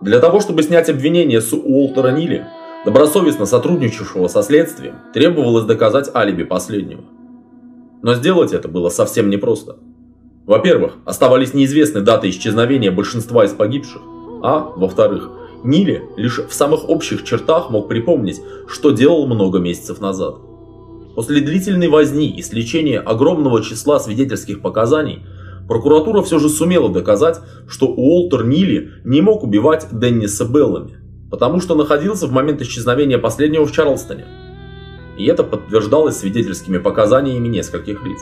Для того, чтобы снять обвинение с Уолтера Нилли, добросовестно сотрудничавшего со следствием, требовалось доказать алиби последнего. Но сделать это было совсем непросто. Во-первых, оставались неизвестны даты исчезновения большинства из погибших, а, во-вторых, Нилли лишь в самых общих чертах мог припомнить, что делал много месяцев назад. После длительной возни и сличения огромного числа свидетельских показаний, прокуратура все же сумела доказать, что Уолтер Нилли не мог убивать Денниса Беллами, потому что находился в момент исчезновения последнего в Чарлстоне. И это подтверждалось свидетельскими показаниями нескольких лиц.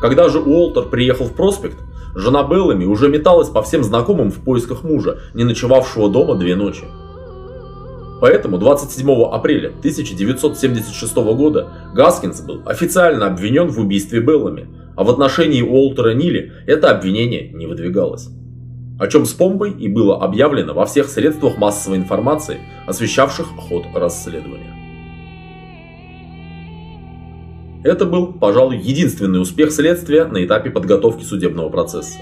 Когда же Уолтер приехал в проспект, жена Беллами уже металась по всем знакомым в поисках мужа, не ночевавшего дома две ночи. Поэтому 27 апреля 1976 года Гаскинс был официально обвинен в убийстве Беллами, а в отношении Уолтера Нилли это обвинение не выдвигалось. О чем с помпой и было объявлено во всех средствах массовой информации, освещавших ход расследования. Это был, пожалуй, единственный успех следствия на этапе подготовки судебного процесса.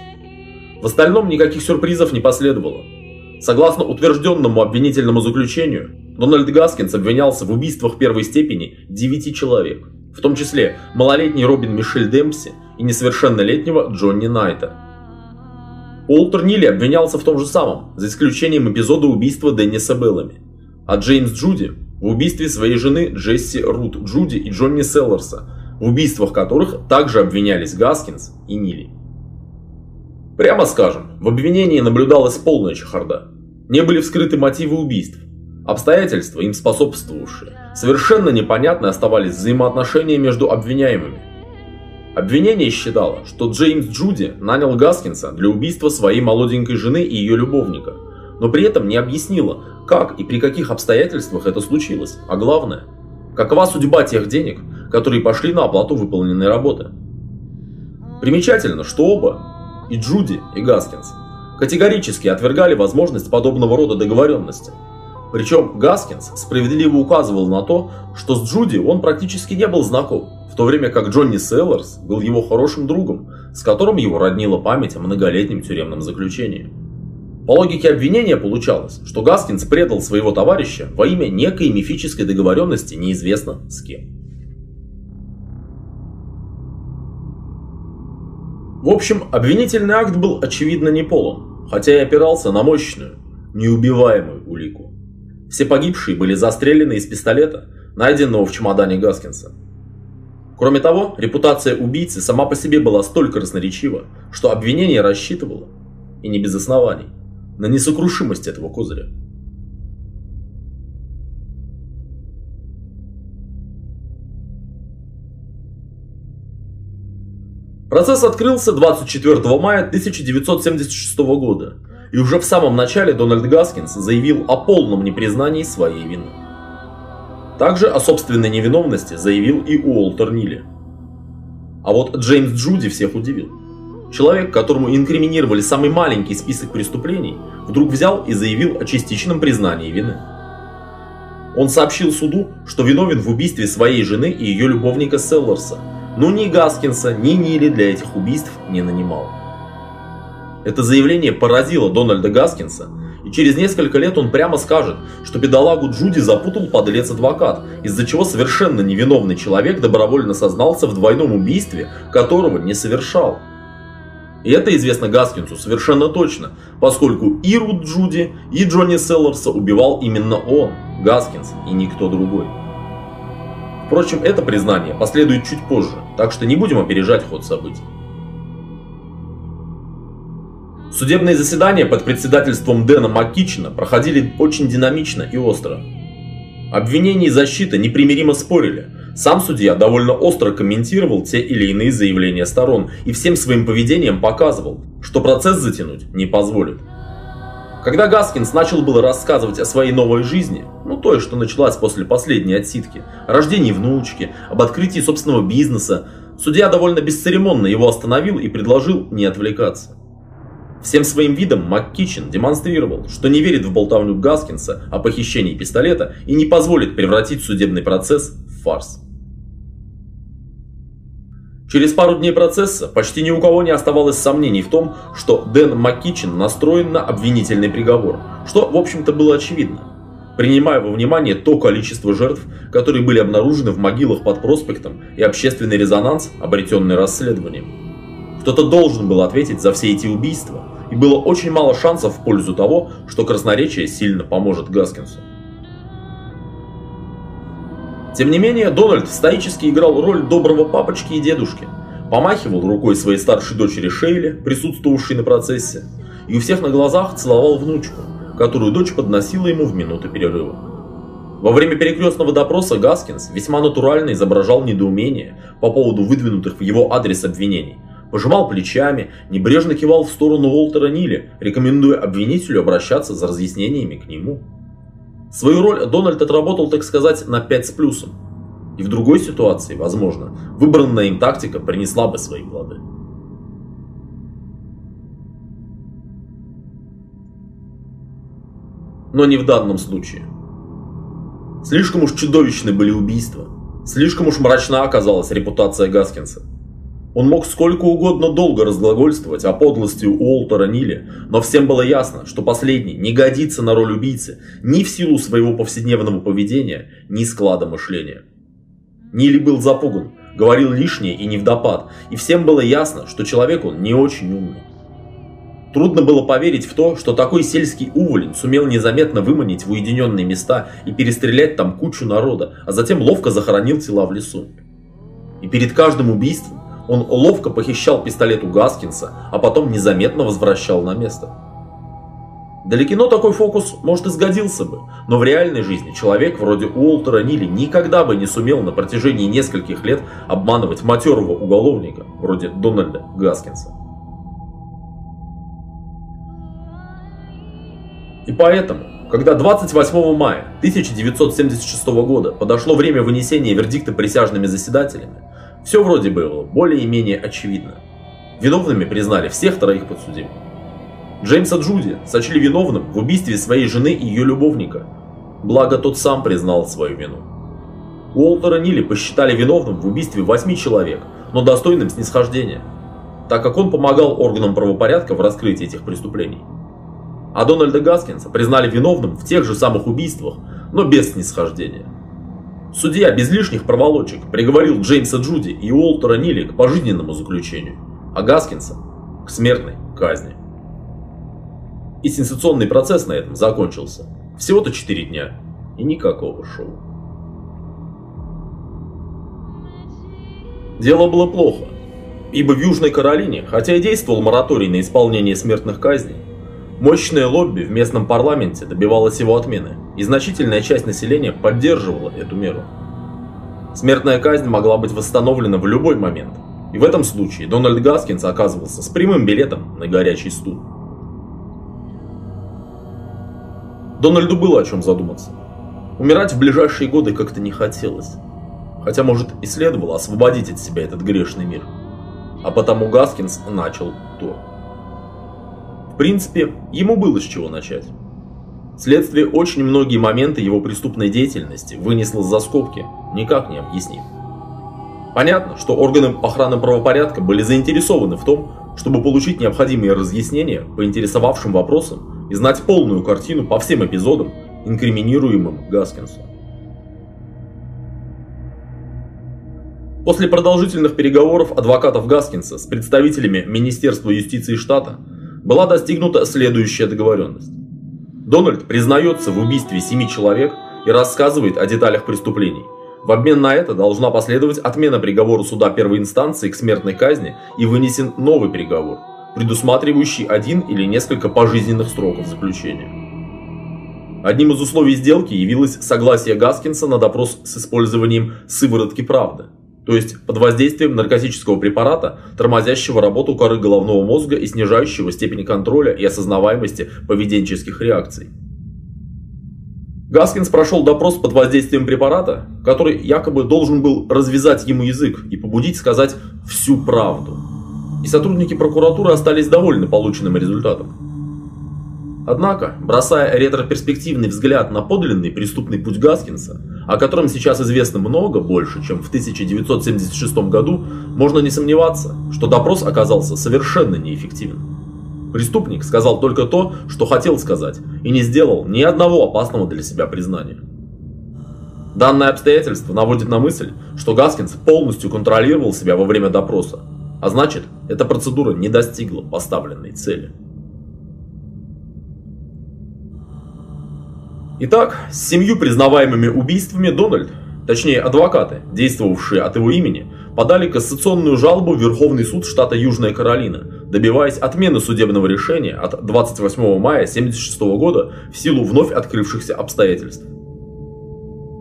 В остальном никаких сюрпризов не последовало. Согласно утвержденному обвинительному заключению, Дональд Гаскинс обвинялся в убийствах первой степени 9 человек, в том числе малолетней Робин Мишель Демпси и несовершеннолетнего Джонни Найта. Уолтер Нилли обвинялся в том же самом, за исключением эпизода убийства Денниса Беллами, а Джеймс Джуди в убийстве своей жены Джесси Рут Джуди и Джонни Селлерса, в убийствах которых также обвинялись Гаскинс и Нилли. Прямо скажем, в обвинении наблюдалась полная чехарда. Не были вскрыты мотивы убийств. Обстоятельства, им способствовавшие, совершенно непонятны оставались взаимоотношения между обвиняемыми. Обвинение считало, что Джеймс Джуди нанял Гаскинса для убийства своей молоденькой жены и ее любовника, но при этом не объяснило, как и при каких обстоятельствах это случилось, а главное, какова судьба тех денег, которые пошли на оплату выполненной работы. Примечательно, что оба, и Джуди, и Гаскинс, категорически отвергали возможность подобного рода договоренности. Причем Гаскинс справедливо указывал на то, что с Джуди он практически не был знаком, в то время как Джонни Селлерс был его хорошим другом, с которым его роднила память о многолетнем тюремном заключении. По логике обвинения получалось, что Гаскинс предал своего товарища во имя некой мифической договоренности неизвестно с кем. В общем, обвинительный акт был очевидно не полон, хотя и опирался на мощную, неубиваемую улику. Все погибшие были застрелены из пистолета, найденного в чемодане Гаскинса. Кроме того, репутация убийцы сама по себе была столь красноречива, что обвинение рассчитывало, и не без оснований, на несокрушимость этого козыря. Процесс открылся 24 мая 1976 года, и уже в самом начале Дональд Гаскинс заявил о полном непризнании своей вины. Также о собственной невиновности заявил и Уолтер Нилли. А вот Джеймс Джуди всех удивил. Человек, которому инкриминировали самый маленький список преступлений, вдруг взял и заявил о частичном признании вины. Он сообщил суду, что виновен в убийстве своей жены и ее любовника Селлерса, но ни Гаскинса, ни Нилли для этих убийств не нанимал. Это заявление поразило Дональда Гаскинса, и через несколько лет он прямо скажет, что бедолагу Джуди запутал подлец-адвокат, из-за чего совершенно невиновный человек добровольно сознался в двойном убийстве, которого не совершал. И это известно Гаскинсу совершенно точно, поскольку и Рут Джуди, и Джонни Селлерса убивал именно он, Гаскинс, и никто другой. Впрочем, это признание последует чуть позже, так что не будем опережать ход событий. Судебные заседания под председательством Дэна Маккичена проходили очень динамично и остро. Обвинение и защита непримиримо спорили. Сам судья довольно остро комментировал те или иные заявления сторон и всем своим поведением показывал, что процесс затянуть не позволит. Когда Гаскинс начал было рассказывать о своей новой жизни, ну той, что началась после последней отсидки, о рождении внучки, об открытии собственного бизнеса, судья довольно бесцеремонно его остановил и предложил не отвлекаться. Всем своим видом МакКичен демонстрировал, что не верит в болтовню Гаскинса о похищении пистолета и не позволит превратить судебный процесс в фарс. Через пару дней процесса почти ни у кого не оставалось сомнений в том, что Дэн Маккичин настроен на обвинительный приговор, что, в общем-то, было очевидно. Принимая во внимание то количество жертв, которые были обнаружены в могилах под проспектом и общественный резонанс, обретенный расследованием. Кто-то должен был ответить за все эти убийства, и было очень мало шансов в пользу того, что красноречие сильно поможет Гаскинсу. Тем не менее, Дональд стоически играл роль доброго папочки и дедушки, помахивал рукой своей старшей дочери Шейле, присутствовавшей на процессе, и у всех на глазах целовал внучку, которую дочь подносила ему в минуты перерыва. Во время перекрестного допроса Гаскинс весьма натурально изображал недоумение по поводу выдвинутых в его адрес обвинений, пожимал плечами, небрежно кивал в сторону Уолтера Нилли, рекомендуя обвинителю обращаться за разъяснениями к нему. Свою роль Дональд отработал, так сказать, на 5 с плюсом. И в другой ситуации, возможно, выбранная им тактика принесла бы свои плоды. Но не в данном случае. Слишком уж чудовищны были убийства. Слишком уж мрачна оказалась репутация Гаскинса. Он мог сколько угодно долго разглагольствовать о подлости Уолтера Нилли, но всем было ясно, что последний не годится на роль убийцы ни в силу своего повседневного поведения, ни склада мышления. Нилли был запуган, говорил лишнее и не вдопад, и всем было ясно, что человек он не очень умный. Трудно было поверить в то, что такой сельский уволень сумел незаметно выманить в уединенные места и перестрелять там кучу народа, а затем ловко захоронил тела в лесу. И перед каждым убийством он ловко похищал пистолет у Гаскинса, а потом незаметно возвращал на место. Для кино такой фокус, может, и сгодился бы, но в реальной жизни человек вроде Уолтера Нилли никогда бы не сумел на протяжении нескольких лет обманывать матерого уголовника, вроде Дональда Гаскинса. И поэтому, когда 28 мая 1976 года подошло время вынесения вердикта присяжными заседателями, все вроде было более-менее очевидно. Виновными признали всех троих подсудимых. Джеймса Джуди сочли виновным в убийстве своей жены и ее любовника, благо тот сам признал свою вину. Уолтера Нилли посчитали виновным в убийстве восьми человек, но достойным снисхождения, так как он помогал органам правопорядка в раскрытии этих преступлений. А Дональда Гаскинса признали виновным в тех же самых убийствах, но без снисхождения. Судья без лишних проволочек приговорил Джеймса Джуди и Уолтера Нилли к пожизненному заключению, а Гаскинса к смертной казни. И сенсационный процесс на этом закончился. Всего-то 4 дня и никакого шоу. Дело было плохо, ибо в Южной Каролине, хотя и действовал мораторий на исполнение смертных казней, Мощное лобби в местном парламенте добивалось его отмены, и значительная часть населения поддерживала эту меру. Смертная казнь могла быть восстановлена в любой момент, и в этом случае Дональд Гаскинс оказывался с прямым билетом на горячий стул. Дональду было о чем задуматься. Умирать в ближайшие годы как-то не хотелось. Хотя, может, и следовало освободить от себя этот грешный мир. А потому Гаскинс начал то принципе, ему было с чего начать. Следствие очень многие моменты его преступной деятельности вынесло за скобки, никак не объяснив. Понятно, что органы охраны правопорядка были заинтересованы в том, чтобы получить необходимые разъяснения по интересовавшим вопросам и знать полную картину по всем эпизодам, инкриминируемым Гаскинсу. После продолжительных переговоров адвокатов Гаскинса с представителями Министерства юстиции штата была достигнута следующая договоренность. Дональд признается в убийстве семи человек и рассказывает о деталях преступлений. В обмен на это должна последовать отмена приговора суда первой инстанции к смертной казни и вынесен новый приговор, предусматривающий один или несколько пожизненных сроков заключения. Одним из условий сделки явилось согласие Гаскинса на допрос с использованием сыворотки правды – то есть под воздействием наркотического препарата, тормозящего работу коры головного мозга и снижающего степень контроля и осознаваемости поведенческих реакций. Гаскинс прошел допрос под воздействием препарата, который якобы должен был развязать ему язык и побудить сказать всю правду. И сотрудники прокуратуры остались довольны полученным результатом. Однако, бросая ретроперспективный взгляд на подлинный преступный путь Гаскинса, о котором сейчас известно много больше, чем в 1976 году, можно не сомневаться, что допрос оказался совершенно неэффективным. Преступник сказал только то, что хотел сказать, и не сделал ни одного опасного для себя признания. Данное обстоятельство наводит на мысль, что Гаскинс полностью контролировал себя во время допроса, а значит, эта процедура не достигла поставленной цели. Итак, с семью признаваемыми убийствами Дональд, точнее адвокаты, действовавшие от его имени, подали кассационную жалобу в Верховный суд штата Южная Каролина, добиваясь отмены судебного решения от 28 мая 1976 года в силу вновь открывшихся обстоятельств.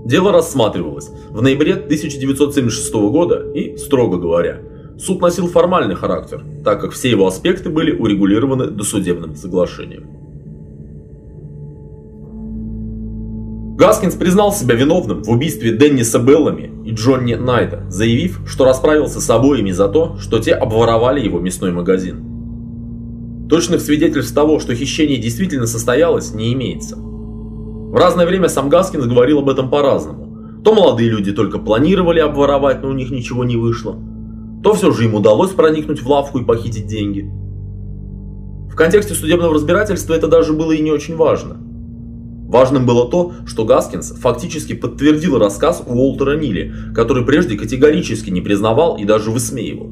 Дело рассматривалось в ноябре 1976 года и, строго говоря, суд носил формальный характер, так как все его аспекты были урегулированы досудебным соглашением. Гаскинс признал себя виновным в убийстве Денниса Беллами и Джонни Найта, заявив, что расправился с обоими за то, что те обворовали его мясной магазин. Точных свидетельств того, что хищение действительно состоялось, не имеется. В разное время сам Гаскинс говорил об этом по-разному. То молодые люди только планировали обворовать, но у них ничего не вышло. То все же им удалось проникнуть в лавку и похитить деньги. В контексте судебного разбирательства это даже было и не очень важно. Важным было то, что Гаскинс фактически подтвердил рассказ Уолтера Нилли, который прежде категорически не признавал и даже высмеивал.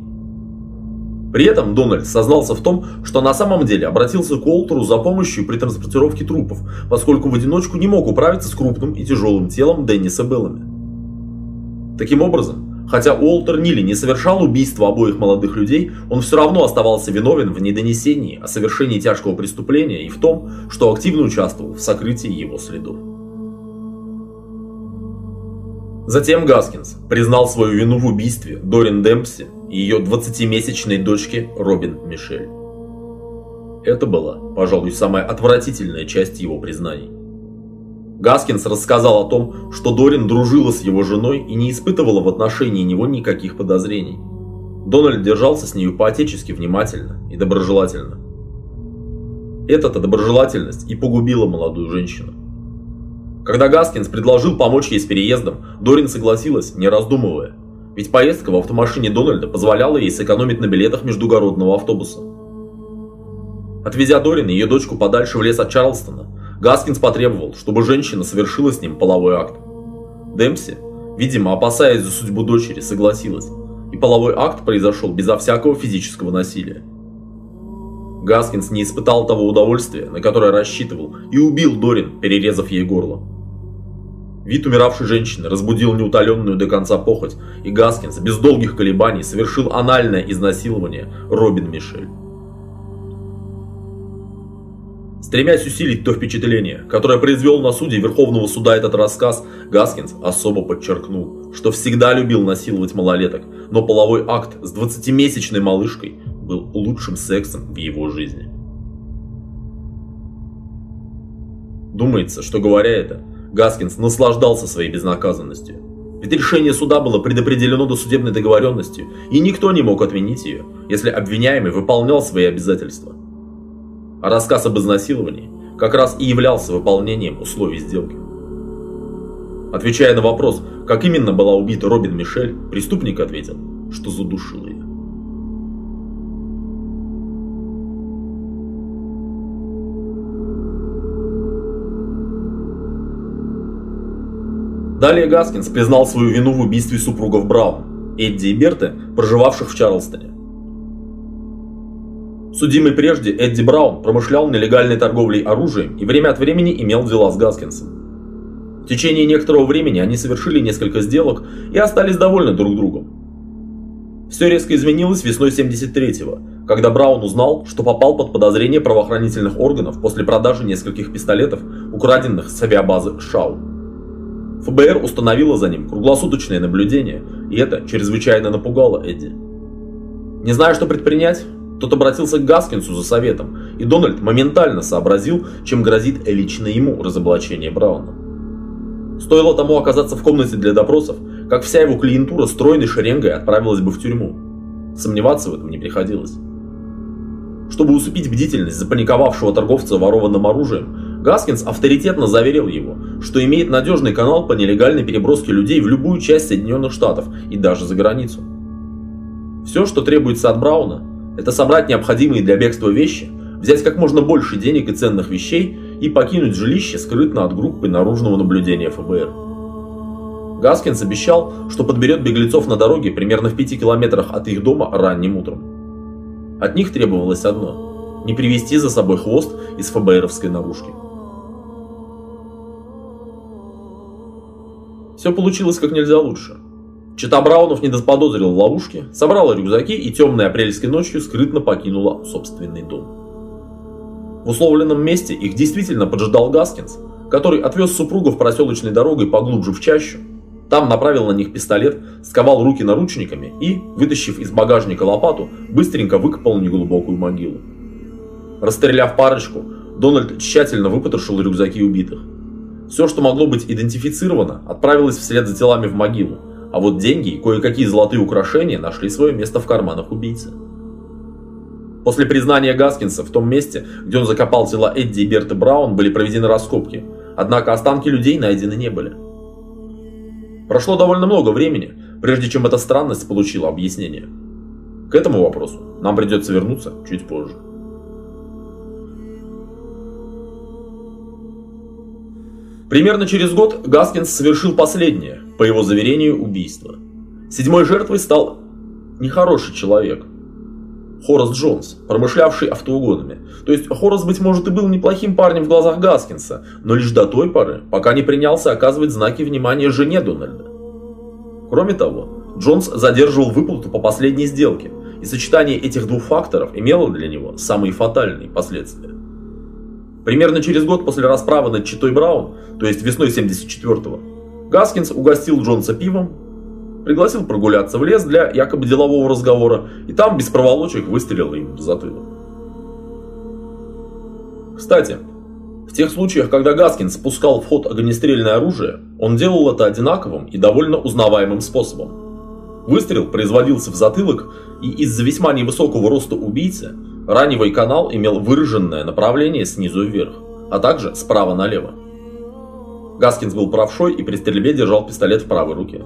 При этом Дональд сознался в том, что на самом деле обратился к Уолтеру за помощью при транспортировке трупов, поскольку в одиночку не мог управиться с крупным и тяжелым телом Денниса Беллами. Таким образом, Хотя Уолтер Нилли не совершал убийства обоих молодых людей, он все равно оставался виновен в недонесении о совершении тяжкого преступления и в том, что активно участвовал в сокрытии его следов. Затем Гаскинс признал свою вину в убийстве Дорин Демпси и ее 20-месячной дочки Робин Мишель. Это была, пожалуй, самая отвратительная часть его признаний. Гаскинс рассказал о том, что Дорин дружила с его женой и не испытывала в отношении него никаких подозрений. Дональд держался с нею по-отечески внимательно и доброжелательно. Эта-то доброжелательность и погубила молодую женщину. Когда Гаскинс предложил помочь ей с переездом, Дорин согласилась, не раздумывая. Ведь поездка в автомашине Дональда позволяла ей сэкономить на билетах междугородного автобуса. Отвезя Дорин и ее дочку подальше в лес от Чарлстона, Гаскинс потребовал, чтобы женщина совершила с ним половой акт. Демпси, видимо, опасаясь за судьбу дочери, согласилась, и половой акт произошел безо всякого физического насилия. Гаскинс не испытал того удовольствия, на которое рассчитывал, и убил Дорин, перерезав ей горло. Вид умиравшей женщины разбудил неутоленную до конца похоть, и Гаскинс без долгих колебаний совершил анальное изнасилование Робин Мишель. Стремясь усилить то впечатление, которое произвел на суде Верховного суда этот рассказ, Гаскинс особо подчеркнул, что всегда любил насиловать малолеток, но половой акт с 20-месячной малышкой был лучшим сексом в его жизни. Думается, что говоря это, Гаскинс наслаждался своей безнаказанностью. Ведь решение суда было предопределено досудебной договоренностью, и никто не мог отменить ее, если обвиняемый выполнял свои обязательства – рассказ об изнасиловании как раз и являлся выполнением условий сделки. Отвечая на вопрос, как именно была убита Робин Мишель, преступник ответил, что задушил ее. Далее Гаскинс признал свою вину в убийстве супругов Браун, Эдди и Берты, проживавших в Чарлстоне. Судимый прежде Эдди Браун промышлял нелегальной торговлей оружием и время от времени имел дела с Гаскинсом. В течение некоторого времени они совершили несколько сделок и остались довольны друг другом. Все резко изменилось весной 73-го, когда Браун узнал, что попал под подозрение правоохранительных органов после продажи нескольких пистолетов, украденных с авиабазы Шау. ФБР установило за ним круглосуточное наблюдение, и это чрезвычайно напугало Эдди. Не зная, что предпринять, тот обратился к Гаскинсу за советом, и Дональд моментально сообразил, чем грозит лично ему разоблачение Брауна. Стоило тому оказаться в комнате для допросов, как вся его клиентура стройной шеренгой отправилась бы в тюрьму. Сомневаться в этом не приходилось. Чтобы усыпить бдительность запаниковавшего торговца ворованным оружием, Гаскинс авторитетно заверил его, что имеет надежный канал по нелегальной переброске людей в любую часть Соединенных Штатов и даже за границу. Все, что требуется от Брауна, это собрать необходимые для бегства вещи, взять как можно больше денег и ценных вещей и покинуть жилище скрытно от группы наружного наблюдения ФБР. Гаскинс обещал, что подберет беглецов на дороге примерно в 5 километрах от их дома ранним утром. От них требовалось одно – не привести за собой хвост из ФБРовской наружки. Все получилось как нельзя лучше. Чита Браунов не заподозрила ловушки, собрала рюкзаки и темной апрельской ночью скрытно покинула собственный дом. В условленном месте их действительно поджидал Гаскинс, который отвез супругов проселочной дорогой поглубже в чащу. Там направил на них пистолет, сковал руки наручниками и, вытащив из багажника лопату, быстренько выкопал неглубокую могилу. Расстреляв парочку, Дональд тщательно выпотрошил рюкзаки убитых. Все, что могло быть идентифицировано, отправилось вслед за телами в могилу, а вот деньги и кое-какие золотые украшения нашли свое место в карманах убийцы. После признания Гаскинса в том месте, где он закопал тела Эдди и Берты Браун, были проведены раскопки, однако останки людей найдены не были. Прошло довольно много времени, прежде чем эта странность получила объяснение. К этому вопросу нам придется вернуться чуть позже. Примерно через год Гаскинс совершил последнее, по его заверению, убийство. Седьмой жертвой стал нехороший человек – Хорас Джонс, промышлявший автоугонами. То есть Хорас, быть может, и был неплохим парнем в глазах Гаскинса, но лишь до той поры, пока не принялся оказывать знаки внимания жене Дональда. Кроме того, Джонс задерживал выплату по последней сделке, и сочетание этих двух факторов имело для него самые фатальные последствия. Примерно через год после расправы над Читой Браун, то есть весной 74-го, Гаскинс угостил Джонса пивом, пригласил прогуляться в лес для якобы делового разговора, и там без проволочек выстрелил им в затылок. Кстати, в тех случаях, когда Гаскин спускал в ход огнестрельное оружие, он делал это одинаковым и довольно узнаваемым способом. Выстрел производился в затылок, и из-за весьма невысокого роста убийцы раневый канал имел выраженное направление снизу вверх, а также справа налево. Гаскинс был правшой и при стрельбе держал пистолет в правой руке.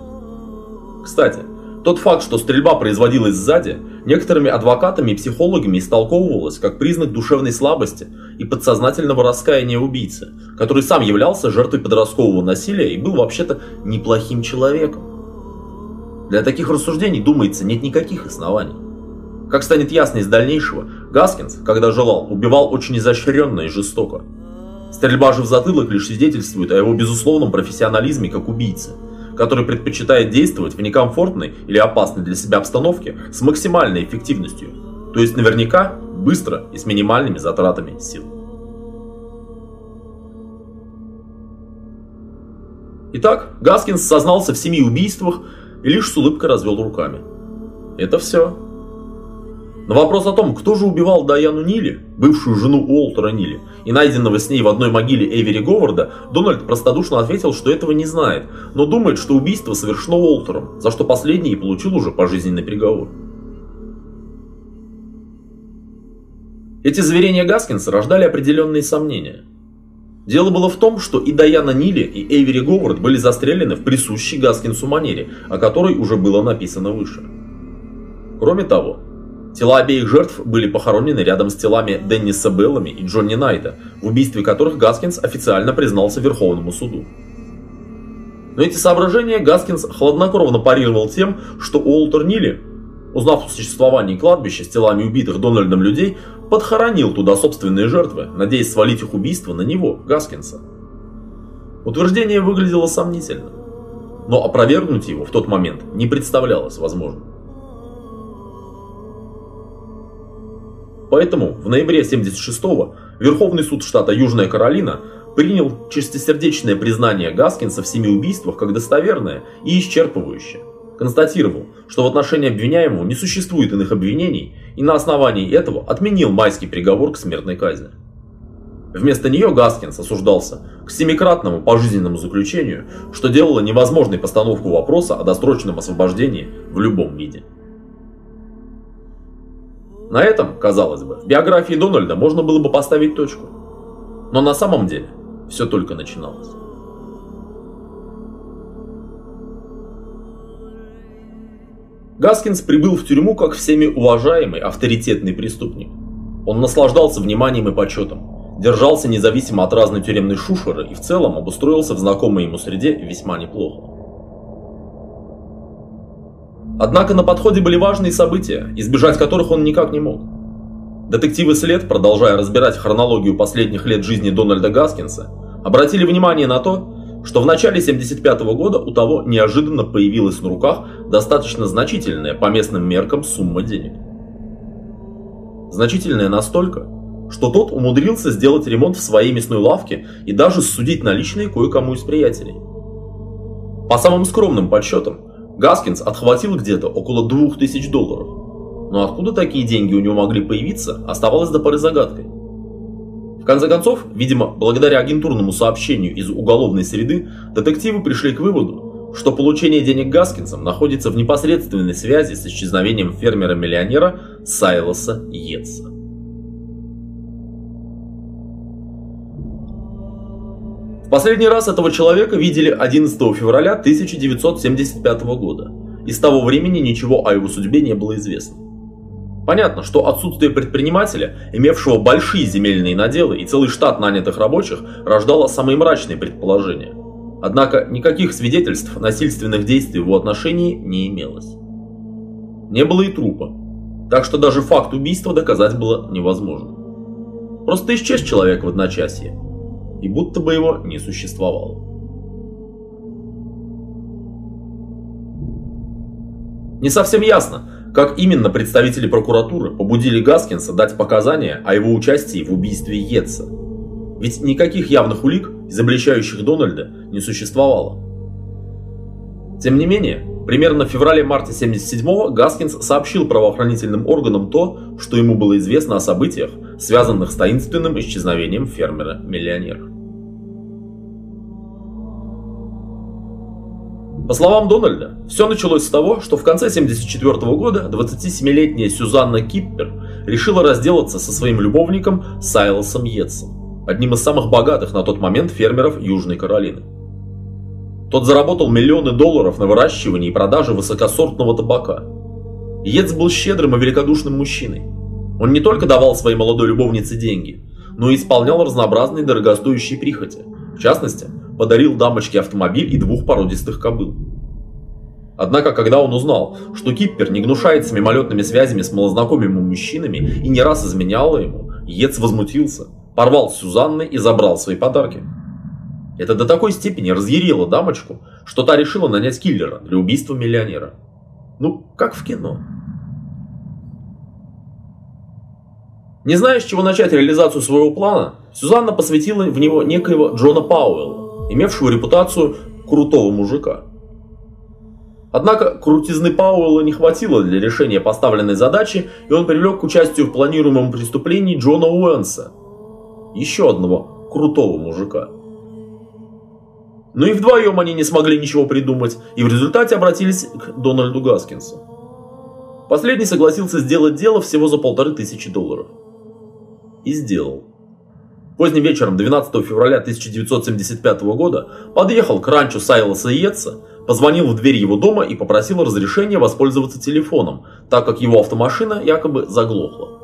Кстати, тот факт, что стрельба производилась сзади, некоторыми адвокатами и психологами истолковывалось как признак душевной слабости и подсознательного раскаяния убийцы, который сам являлся жертвой подросткового насилия и был вообще-то неплохим человеком. Для таких рассуждений, думается, нет никаких оснований. Как станет ясно из дальнейшего, Гаскинс, когда желал, убивал очень изощренно и жестоко. Стрельба же в затылок лишь свидетельствует о его безусловном профессионализме как убийцы – который предпочитает действовать в некомфортной или опасной для себя обстановке с максимальной эффективностью, то есть наверняка быстро и с минимальными затратами сил. Итак, Гаскинс сознался в семи убийствах и лишь с улыбкой развел руками. Это все. На вопрос о том, кто же убивал Даяну Нили, бывшую жену Уолтера Нили, и найденного с ней в одной могиле Эвери Говарда, Дональд простодушно ответил, что этого не знает, но думает, что убийство совершено Уолтером, за что последний и получил уже пожизненный приговор. Эти заверения Гаскинса рождали определенные сомнения. Дело было в том, что и Даяна Нили, и Эйвери Говард были застрелены в присущей Гаскинсу манере, о которой уже было написано выше. Кроме того, Тела обеих жертв были похоронены рядом с телами Денниса Беллами и Джонни Найта, в убийстве которых Гаскинс официально признался Верховному суду. Но эти соображения Гаскинс хладнокровно парировал тем, что Уолтер Нилли, узнав о существовании кладбища с телами убитых Дональдом людей, подхоронил туда собственные жертвы, надеясь свалить их убийство на него, Гаскинса. Утверждение выглядело сомнительно, но опровергнуть его в тот момент не представлялось возможным. Поэтому в ноябре 76-го Верховный суд штата Южная Каролина принял чистосердечное признание Гаскинса в семи убийствах как достоверное и исчерпывающее. Констатировал, что в отношении обвиняемого не существует иных обвинений и на основании этого отменил майский приговор к смертной казни. Вместо нее Гаскинс осуждался к семикратному пожизненному заключению, что делало невозможной постановку вопроса о досрочном освобождении в любом виде. На этом, казалось бы, в биографии Дональда можно было бы поставить точку. Но на самом деле все только начиналось. Гаскинс прибыл в тюрьму как всеми уважаемый авторитетный преступник. Он наслаждался вниманием и почетом, держался независимо от разной тюремной шушеры и в целом обустроился в знакомой ему среде весьма неплохо. Однако на подходе были важные события, избежать которых он никак не мог. Детективы «След», продолжая разбирать хронологию последних лет жизни Дональда Гаскинса, обратили внимание на то, что в начале 75 -го года у того неожиданно появилась на руках достаточно значительная по местным меркам сумма денег. Значительная настолько, что тот умудрился сделать ремонт в своей мясной лавке и даже судить наличные кое-кому из приятелей. По самым скромным подсчетам, Гаскинс отхватил где-то около 2000 долларов. Но откуда такие деньги у него могли появиться, оставалось до поры загадкой. В конце концов, видимо, благодаря агентурному сообщению из уголовной среды, детективы пришли к выводу, что получение денег Гаскинсом находится в непосредственной связи с исчезновением фермера-миллионера Сайлоса Йетса. Последний раз этого человека видели 11 февраля 1975 года, и с того времени ничего о его судьбе не было известно. Понятно, что отсутствие предпринимателя, имевшего большие земельные наделы и целый штат нанятых рабочих, рождало самые мрачные предположения. Однако никаких свидетельств насильственных действий в его отношении не имелось. Не было и трупа, так что даже факт убийства доказать было невозможно. Просто исчез человек в одночасье, и будто бы его не существовало. Не совсем ясно, как именно представители прокуратуры побудили Гаскинса дать показания о его участии в убийстве Йетса. Ведь никаких явных улик, изобличающих Дональда, не существовало. Тем не менее, примерно в феврале-марте 77-го Гаскинс сообщил правоохранительным органам то, что ему было известно о событиях, связанных с таинственным исчезновением фермера-миллионера. По словам Дональда, все началось с того, что в конце 1974 года 27-летняя Сюзанна Киппер решила разделаться со своим любовником Сайлосом Йетсом, одним из самых богатых на тот момент фермеров Южной Каролины. Тот заработал миллионы долларов на выращивании и продаже высокосортного табака. Йетс был щедрым и великодушным мужчиной. Он не только давал своей молодой любовнице деньги, но и исполнял разнообразные дорогостоящие прихоти. В частности, подарил дамочке автомобиль и двух породистых кобыл. Однако, когда он узнал, что Киппер не гнушается мимолетными связями с малознакомыми мужчинами и не раз изменяла ему, Ец возмутился, порвал с Сюзанной и забрал свои подарки. Это до такой степени разъярило дамочку, что та решила нанять киллера для убийства миллионера. Ну, как в кино. Не зная, с чего начать реализацию своего плана, Сюзанна посвятила в него некоего Джона Пауэлла, имевшего репутацию крутого мужика. Однако крутизны Пауэлла не хватило для решения поставленной задачи, и он привлек к участию в планируемом преступлении Джона Уэнса, еще одного крутого мужика. Но и вдвоем они не смогли ничего придумать, и в результате обратились к Дональду Гаскинсу. Последний согласился сделать дело всего за полторы тысячи долларов. И сделал. Поздним вечером 12 февраля 1975 года подъехал к ранчо Сайлоса Йетса, позвонил в дверь его дома и попросил разрешения воспользоваться телефоном, так как его автомашина якобы заглохла.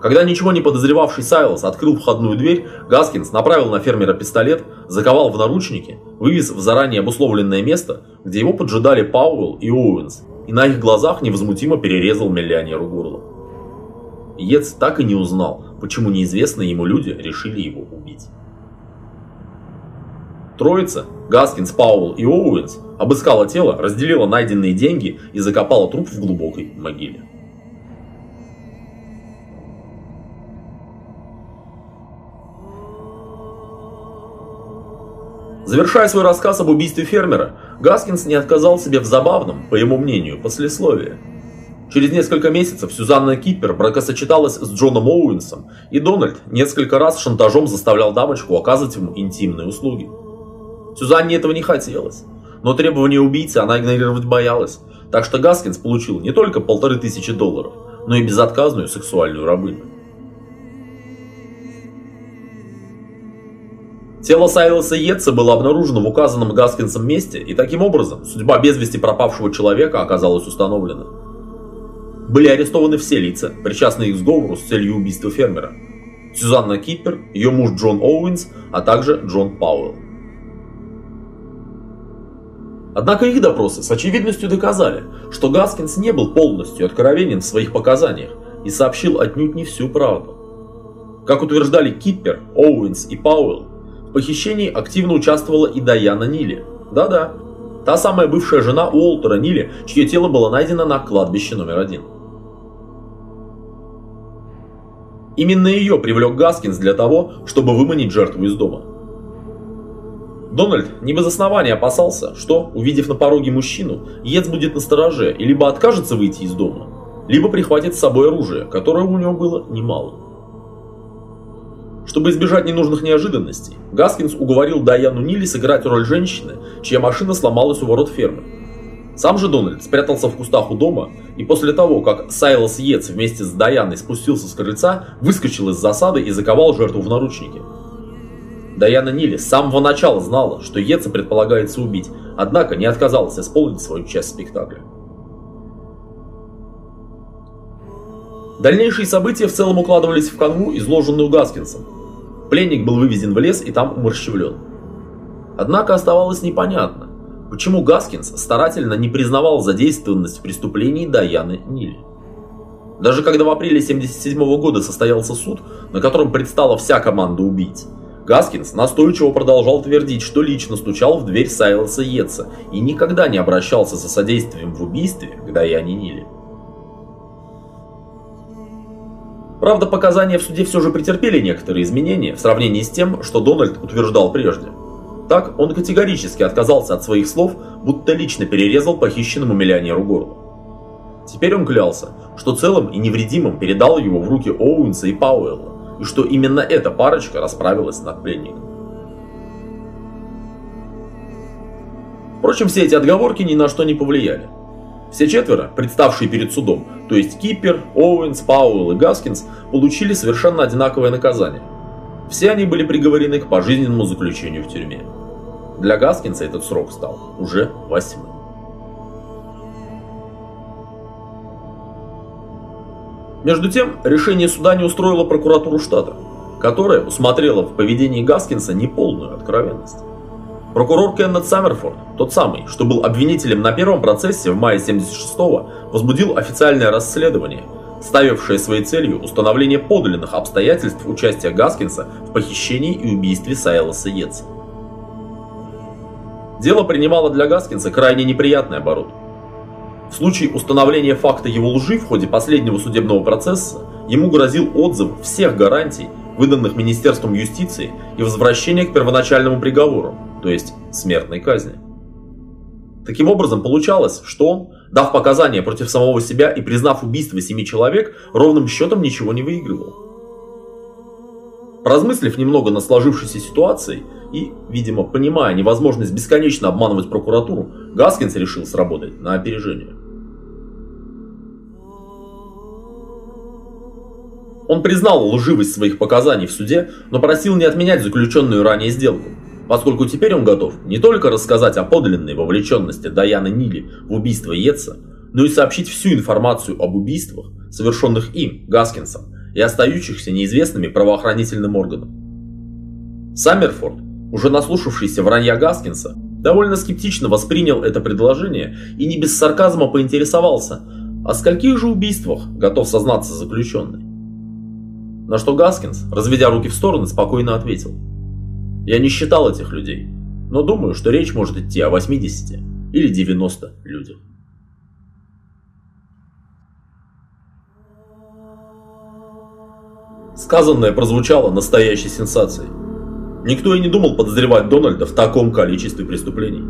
Когда ничего не подозревавший Сайлос открыл входную дверь, Гаскинс направил на фермера пистолет, заковал в наручники, вывез в заранее обусловленное место, где его поджидали Пауэлл и Оуэнс, и на их глазах невозмутимо перерезал миллионеру горло. Йетс так и не узнал, почему неизвестные ему люди решили его убить. Троица, Гаскинс, Пауэлл и Оуэнс, обыскала тело, разделила найденные деньги и закопала труп в глубокой могиле. Завершая свой рассказ об убийстве фермера, Гаскинс не отказал себе в забавном, по его мнению, послесловии. Через несколько месяцев Сюзанна Киппер бракосочеталась с Джоном Оуэнсом, и Дональд несколько раз шантажом заставлял дамочку оказывать ему интимные услуги. Сюзанне этого не хотелось, но требования убийцы она игнорировать боялась, так что Гаскинс получил не только полторы тысячи долларов, но и безотказную сексуальную рабыню. Тело Сайлоса Йетса было обнаружено в указанном Гаскинсом месте, и таким образом судьба без вести пропавшего человека оказалась установлена. Были арестованы все лица, причастные к сговору с целью убийства фермера. Сюзанна Киппер, ее муж Джон Оуэнс, а также Джон Пауэлл. Однако их допросы с очевидностью доказали, что Гаскинс не был полностью откровенен в своих показаниях и сообщил отнюдь не всю правду. Как утверждали Киппер, Оуэнс и Пауэлл, в похищении активно участвовала и Даяна Нили. Да-да, та самая бывшая жена Уолтера Нили, чье тело было найдено на кладбище номер один. Именно ее привлек Гаскинс для того, чтобы выманить жертву из дома. Дональд не без основания опасался, что, увидев на пороге мужчину, Ец будет настороже и либо откажется выйти из дома, либо прихватит с собой оружие, которое у него было немало. Чтобы избежать ненужных неожиданностей, Гаскинс уговорил Даяну Нили сыграть роль женщины, чья машина сломалась у ворот фермы. Сам же Дональд спрятался в кустах у дома, и после того, как Сайлос Йетс вместе с Даяной спустился с крыльца, выскочил из засады и заковал жертву в наручники. Даяна Нили с самого начала знала, что Йетса предполагается убить, однако не отказалась исполнить свою часть спектакля. Дальнейшие события в целом укладывались в канву, изложенную Гаскинсом, Пленник был вывезен в лес и там умерщвлен. Однако оставалось непонятно, почему Гаскинс старательно не признавал задействованность в преступлении Даяны Ниль. Даже когда в апреле 1977 года состоялся суд, на котором предстала вся команда убийц, Гаскинс настойчиво продолжал твердить, что лично стучал в дверь Сайлоса Йетса и никогда не обращался за содействием в убийстве к Даяне Ниле. Правда, показания в суде все же претерпели некоторые изменения в сравнении с тем, что Дональд утверждал прежде. Так, он категорически отказался от своих слов, будто лично перерезал похищенному миллионеру горло. Теперь он клялся, что целым и невредимым передал его в руки Оуэнса и Пауэлла, и что именно эта парочка расправилась над пленником. Впрочем, все эти отговорки ни на что не повлияли. Все четверо, представшие перед судом, то есть Киппер, Оуэнс, Пауэлл и Гаскинс, получили совершенно одинаковое наказание. Все они были приговорены к пожизненному заключению в тюрьме. Для Гаскинса этот срок стал уже восьмым. Между тем, решение суда не устроило прокуратуру штата, которая усмотрела в поведении Гаскинса неполную откровенность. Прокурор Кеннет Саммерфорд, тот самый, что был обвинителем на первом процессе в мае 76-го, возбудил официальное расследование, ставившее своей целью установление подлинных обстоятельств участия Гаскинса в похищении и убийстве Сайлоса Йетса. Дело принимало для Гаскинса крайне неприятный оборот. В случае установления факта его лжи в ходе последнего судебного процесса ему грозил отзыв всех гарантий, выданных Министерством юстиции и возвращение к первоначальному приговору, то есть смертной казни. Таким образом, получалось, что он, дав показания против самого себя и признав убийство семи человек, ровным счетом ничего не выигрывал. Поразмыслив немного на сложившейся ситуации и, видимо, понимая невозможность бесконечно обманывать прокуратуру, Гаскинс решил сработать на опережение. Он признал лживость своих показаний в суде, но просил не отменять заключенную ранее сделку поскольку теперь он готов не только рассказать о подлинной вовлеченности Даяны Нили в убийство Йетса, но и сообщить всю информацию об убийствах, совершенных им, Гаскинсом, и остающихся неизвестными правоохранительным органам. Саммерфорд, уже наслушавшийся вранья Гаскинса, довольно скептично воспринял это предложение и не без сарказма поинтересовался, о скольких же убийствах готов сознаться заключенный. На что Гаскинс, разведя руки в стороны, спокойно ответил – я не считал этих людей, но думаю, что речь может идти о 80 или 90 людях. Сказанное прозвучало настоящей сенсацией. Никто и не думал подозревать Дональда в таком количестве преступлений.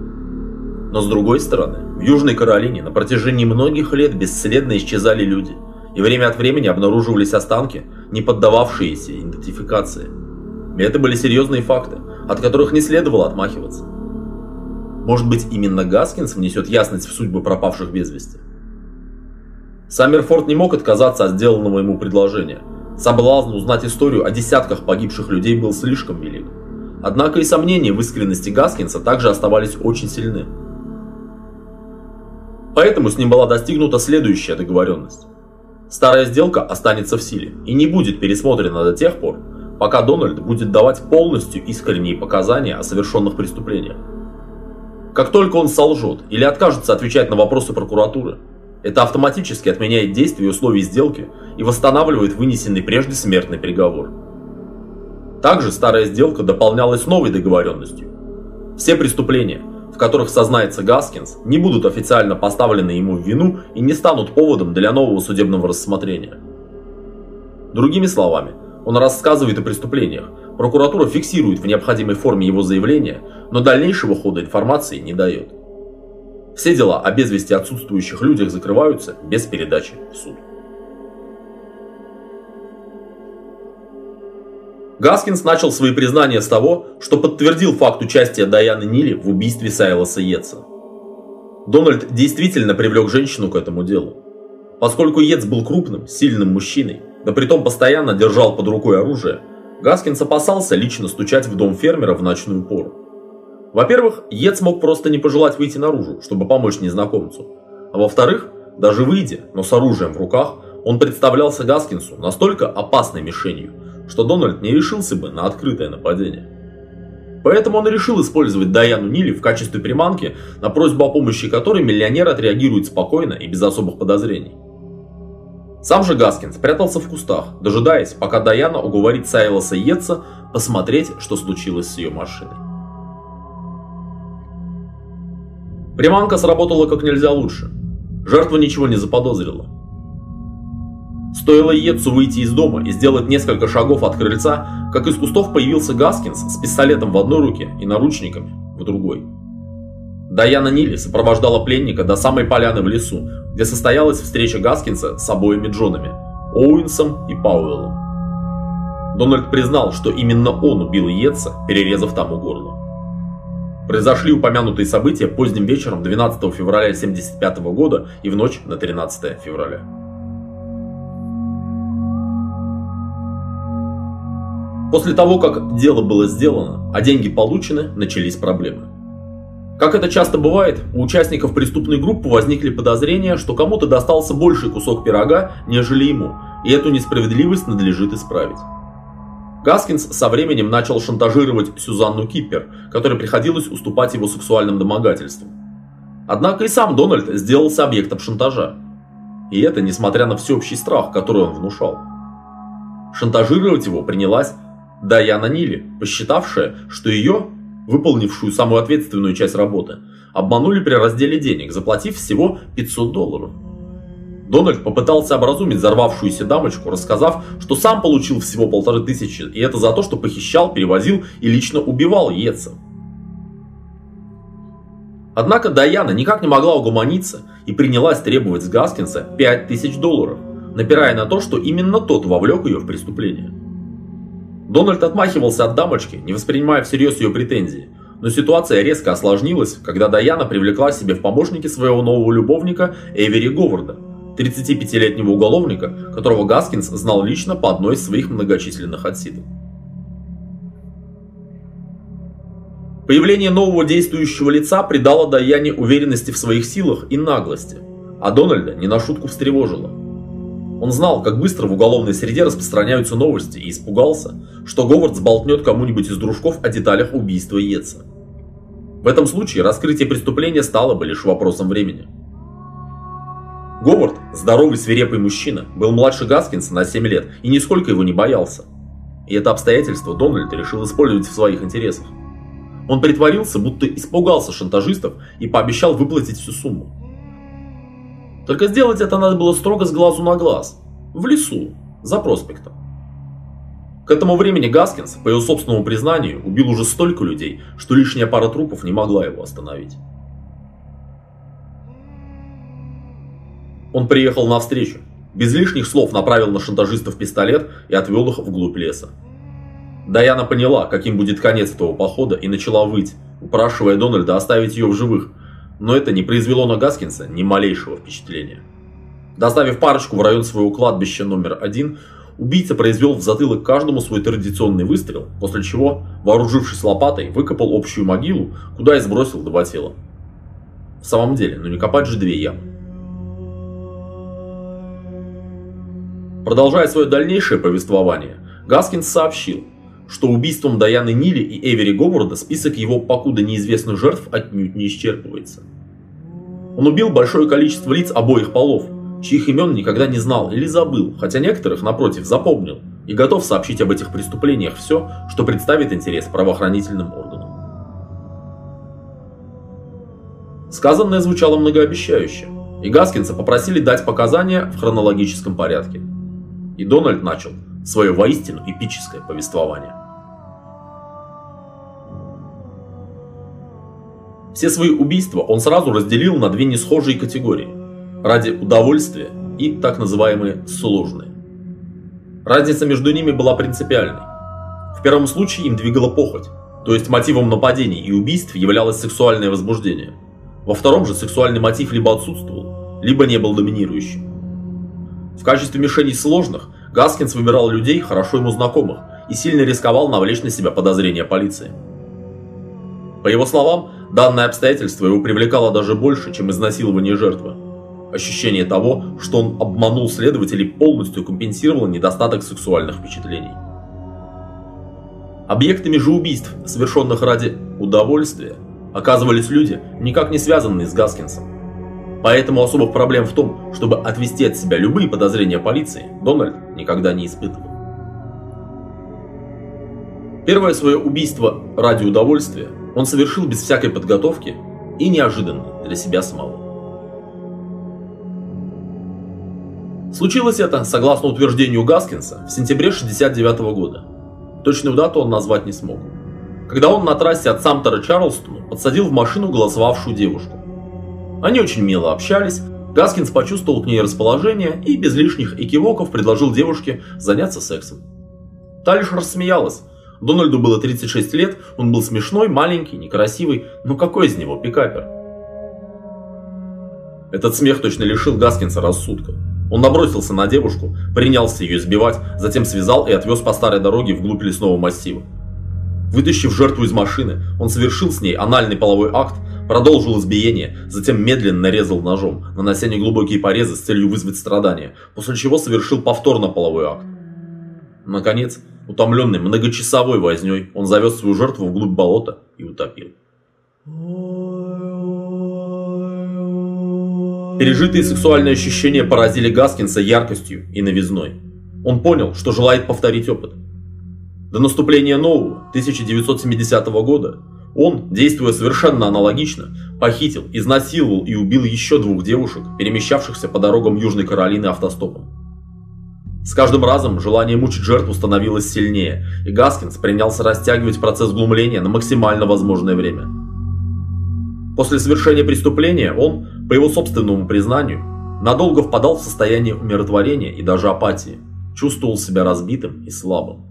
Но с другой стороны, в Южной Каролине на протяжении многих лет бесследно исчезали люди, и время от времени обнаруживались останки, не поддававшиеся идентификации. И это были серьезные факты, от которых не следовало отмахиваться. Может быть, именно Гаскинс внесет ясность в судьбу пропавших без вести? Саммерфорд не мог отказаться от сделанного ему предложения. Соблазн узнать историю о десятках погибших людей был слишком велик. Однако и сомнения в искренности Гаскинса также оставались очень сильны. Поэтому с ним была достигнута следующая договоренность. Старая сделка останется в силе и не будет пересмотрена до тех пор, пока Дональд будет давать полностью искренние показания о совершенных преступлениях. Как только он солжет или откажется отвечать на вопросы прокуратуры, это автоматически отменяет действие условий сделки и восстанавливает вынесенный прежде смертный приговор. Также старая сделка дополнялась новой договоренностью. Все преступления, в которых сознается Гаскинс, не будут официально поставлены ему в вину и не станут поводом для нового судебного рассмотрения. Другими словами, он рассказывает о преступлениях, прокуратура фиксирует в необходимой форме его заявление, но дальнейшего хода информации не дает. Все дела о без вести отсутствующих людях закрываются без передачи в суд. Гаскинс начал свои признания с того, что подтвердил факт участия Даяны Нили в убийстве Сайлоса Йетса. Дональд действительно привлек женщину к этому делу. Поскольку Йетс был крупным, сильным мужчиной, да притом постоянно держал под рукой оружие, Гаскинс опасался лично стучать в дом фермера в ночную пору. Во-первых, Йетс мог просто не пожелать выйти наружу, чтобы помочь незнакомцу. А во-вторых, даже выйдя, но с оружием в руках, он представлялся Гаскинсу настолько опасной мишенью, что Дональд не решился бы на открытое нападение. Поэтому он решил использовать Даяну Нили в качестве приманки, на просьбу о помощи которой миллионер отреагирует спокойно и без особых подозрений. Сам же Гаскин спрятался в кустах, дожидаясь, пока Даяна уговорит Сайлоса Йетса посмотреть, что случилось с ее машиной. Приманка сработала как нельзя лучше. Жертва ничего не заподозрила. Стоило Йетсу выйти из дома и сделать несколько шагов от крыльца, как из кустов появился Гаскинс с пистолетом в одной руке и наручниками в другой. Даяна Нили сопровождала пленника до самой поляны в лесу, где состоялась встреча Гаскинса с обоими Джонами, Оуэнсом и Пауэллом. Дональд признал, что именно он убил Йетса, перерезав тому горло. Произошли упомянутые события поздним вечером 12 февраля 1975 года и в ночь на 13 февраля. После того, как дело было сделано, а деньги получены, начались проблемы. Как это часто бывает, у участников преступной группы возникли подозрения, что кому-то достался больший кусок пирога, нежели ему, и эту несправедливость надлежит исправить. Гаскинс со временем начал шантажировать Сюзанну Киппер, которой приходилось уступать его сексуальным домогательствам. Однако и сам Дональд сделался объектом шантажа. И это несмотря на всеобщий страх, который он внушал. Шантажировать его принялась Даяна Нили, посчитавшая, что ее, выполнившую самую ответственную часть работы, обманули при разделе денег, заплатив всего 500 долларов. Дональд попытался образумить взорвавшуюся дамочку, рассказав, что сам получил всего полторы тысячи, и это за то, что похищал, перевозил и лично убивал Йетса. Однако Даяна никак не могла угомониться и принялась требовать с Гаскинса 5000 долларов, напирая на то, что именно тот вовлек ее в преступление. Дональд отмахивался от дамочки, не воспринимая всерьез ее претензии. Но ситуация резко осложнилась, когда Даяна привлекла себе в помощники своего нового любовника Эвери Говарда, 35-летнего уголовника, которого Гаскинс знал лично по одной из своих многочисленных отсидок. Появление нового действующего лица придало Даяне уверенности в своих силах и наглости, а Дональда не на шутку встревожило. Он знал, как быстро в уголовной среде распространяются новости и испугался, что Говард сболтнет кому-нибудь из дружков о деталях убийства Йетса. В этом случае раскрытие преступления стало бы лишь вопросом времени. Говард, здоровый свирепый мужчина, был младше Гаскинса на 7 лет и нисколько его не боялся. И это обстоятельство Дональд решил использовать в своих интересах. Он притворился, будто испугался шантажистов и пообещал выплатить всю сумму. Только сделать это надо было строго с глазу на глаз, в лесу, за проспектом. К этому времени Гаскинс, по его собственному признанию, убил уже столько людей, что лишняя пара трупов не могла его остановить. Он приехал навстречу, без лишних слов направил на шантажистов пистолет и отвел их вглубь леса. Даяна поняла, каким будет конец этого похода и начала выть, упрашивая Дональда оставить ее в живых, но это не произвело на Гаскинса ни малейшего впечатления. Доставив парочку в район своего кладбища номер один, убийца произвел в затылок каждому свой традиционный выстрел, после чего, вооружившись лопатой, выкопал общую могилу, куда и сбросил два тела. В самом деле, ну не копать же две ямы. Продолжая свое дальнейшее повествование, Гаскинс сообщил, что убийством Даяны Нили и Эвери Говарда список его покуда неизвестных жертв отнюдь не исчерпывается. Он убил большое количество лиц обоих полов, чьих имен никогда не знал или забыл, хотя некоторых, напротив, запомнил и готов сообщить об этих преступлениях все, что представит интерес правоохранительным органам. Сказанное звучало многообещающе, и Гаскинса попросили дать показания в хронологическом порядке. И Дональд начал свое воистину эпическое повествование. Все свои убийства он сразу разделил на две несхожие категории – ради удовольствия и так называемые сложные. Разница между ними была принципиальной. В первом случае им двигала похоть, то есть мотивом нападений и убийств являлось сексуальное возбуждение. Во втором же сексуальный мотив либо отсутствовал, либо не был доминирующим. В качестве мишеней сложных Гаскинс выбирал людей, хорошо ему знакомых, и сильно рисковал навлечь на себя подозрения полиции. По его словам, данное обстоятельство его привлекало даже больше, чем изнасилование жертвы. Ощущение того, что он обманул следователей, полностью компенсировало недостаток сексуальных впечатлений. Объектами же убийств, совершенных ради удовольствия, оказывались люди, никак не связанные с Гаскинсом. Поэтому особых проблем в том, чтобы отвести от себя любые подозрения полиции, Дональд никогда не испытывал. Первое свое убийство ради удовольствия он совершил без всякой подготовки и неожиданно для себя самого. Случилось это, согласно утверждению Гаскинса, в сентябре 69 года. Точную дату он назвать не смог. Когда он на трассе от Самтера Чарлстона подсадил в машину голосовавшую девушку. Они очень мило общались, Гаскинс почувствовал к ней расположение и без лишних экивоков предложил девушке заняться сексом. Та лишь рассмеялась. Дональду было 36 лет, он был смешной, маленький, некрасивый, но какой из него пикапер? Этот смех точно лишил Гаскинса рассудка. Он набросился на девушку, принялся ее избивать, затем связал и отвез по старой дороге вглубь лесного массива. Вытащив жертву из машины, он совершил с ней анальный половой акт, Продолжил избиение, затем медленно нарезал ножом, нанося неглубокие порезы с целью вызвать страдания, после чего совершил повторно половой акт. Наконец, утомленный многочасовой возней, он завез свою жертву вглубь болота и утопил. Пережитые сексуальные ощущения поразили Гаскинса яркостью и новизной. Он понял, что желает повторить опыт. До наступления нового, 1970 года, он, действуя совершенно аналогично, похитил, изнасиловал и убил еще двух девушек, перемещавшихся по дорогам Южной Каролины автостопом. С каждым разом желание мучить жертву становилось сильнее, и Гаскинс принялся растягивать процесс глумления на максимально возможное время. После совершения преступления он, по его собственному признанию, надолго впадал в состояние умиротворения и даже апатии, чувствовал себя разбитым и слабым.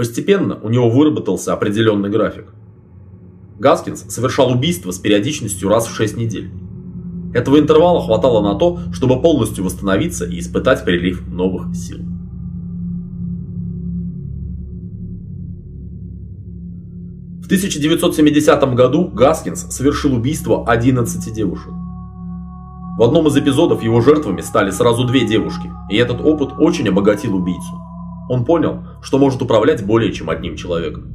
Постепенно у него выработался определенный график. Гаскинс совершал убийства с периодичностью раз в 6 недель. Этого интервала хватало на то, чтобы полностью восстановиться и испытать прилив новых сил. В 1970 году Гаскинс совершил убийство 11 девушек. В одном из эпизодов его жертвами стали сразу две девушки, и этот опыт очень обогатил убийцу. Он понял, что может управлять более чем одним человеком.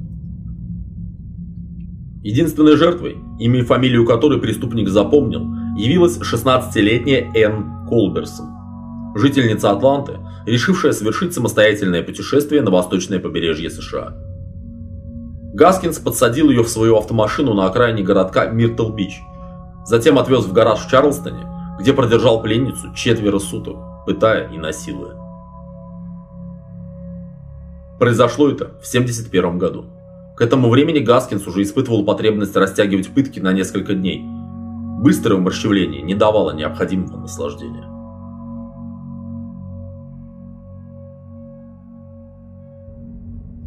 Единственной жертвой, имя и фамилию которой преступник запомнил, явилась 16-летняя Энн Колберсон, жительница Атланты, решившая совершить самостоятельное путешествие на восточное побережье США. Гаскинс подсадил ее в свою автомашину на окраине городка Миртл-Бич, затем отвез в гараж в Чарлстоне, где продержал пленницу четверо суток, пытая и насилуя. Произошло это в 1971 году. К этому времени Гаскинс уже испытывал потребность растягивать пытки на несколько дней. Быстрое умерщвление не давало необходимого наслаждения.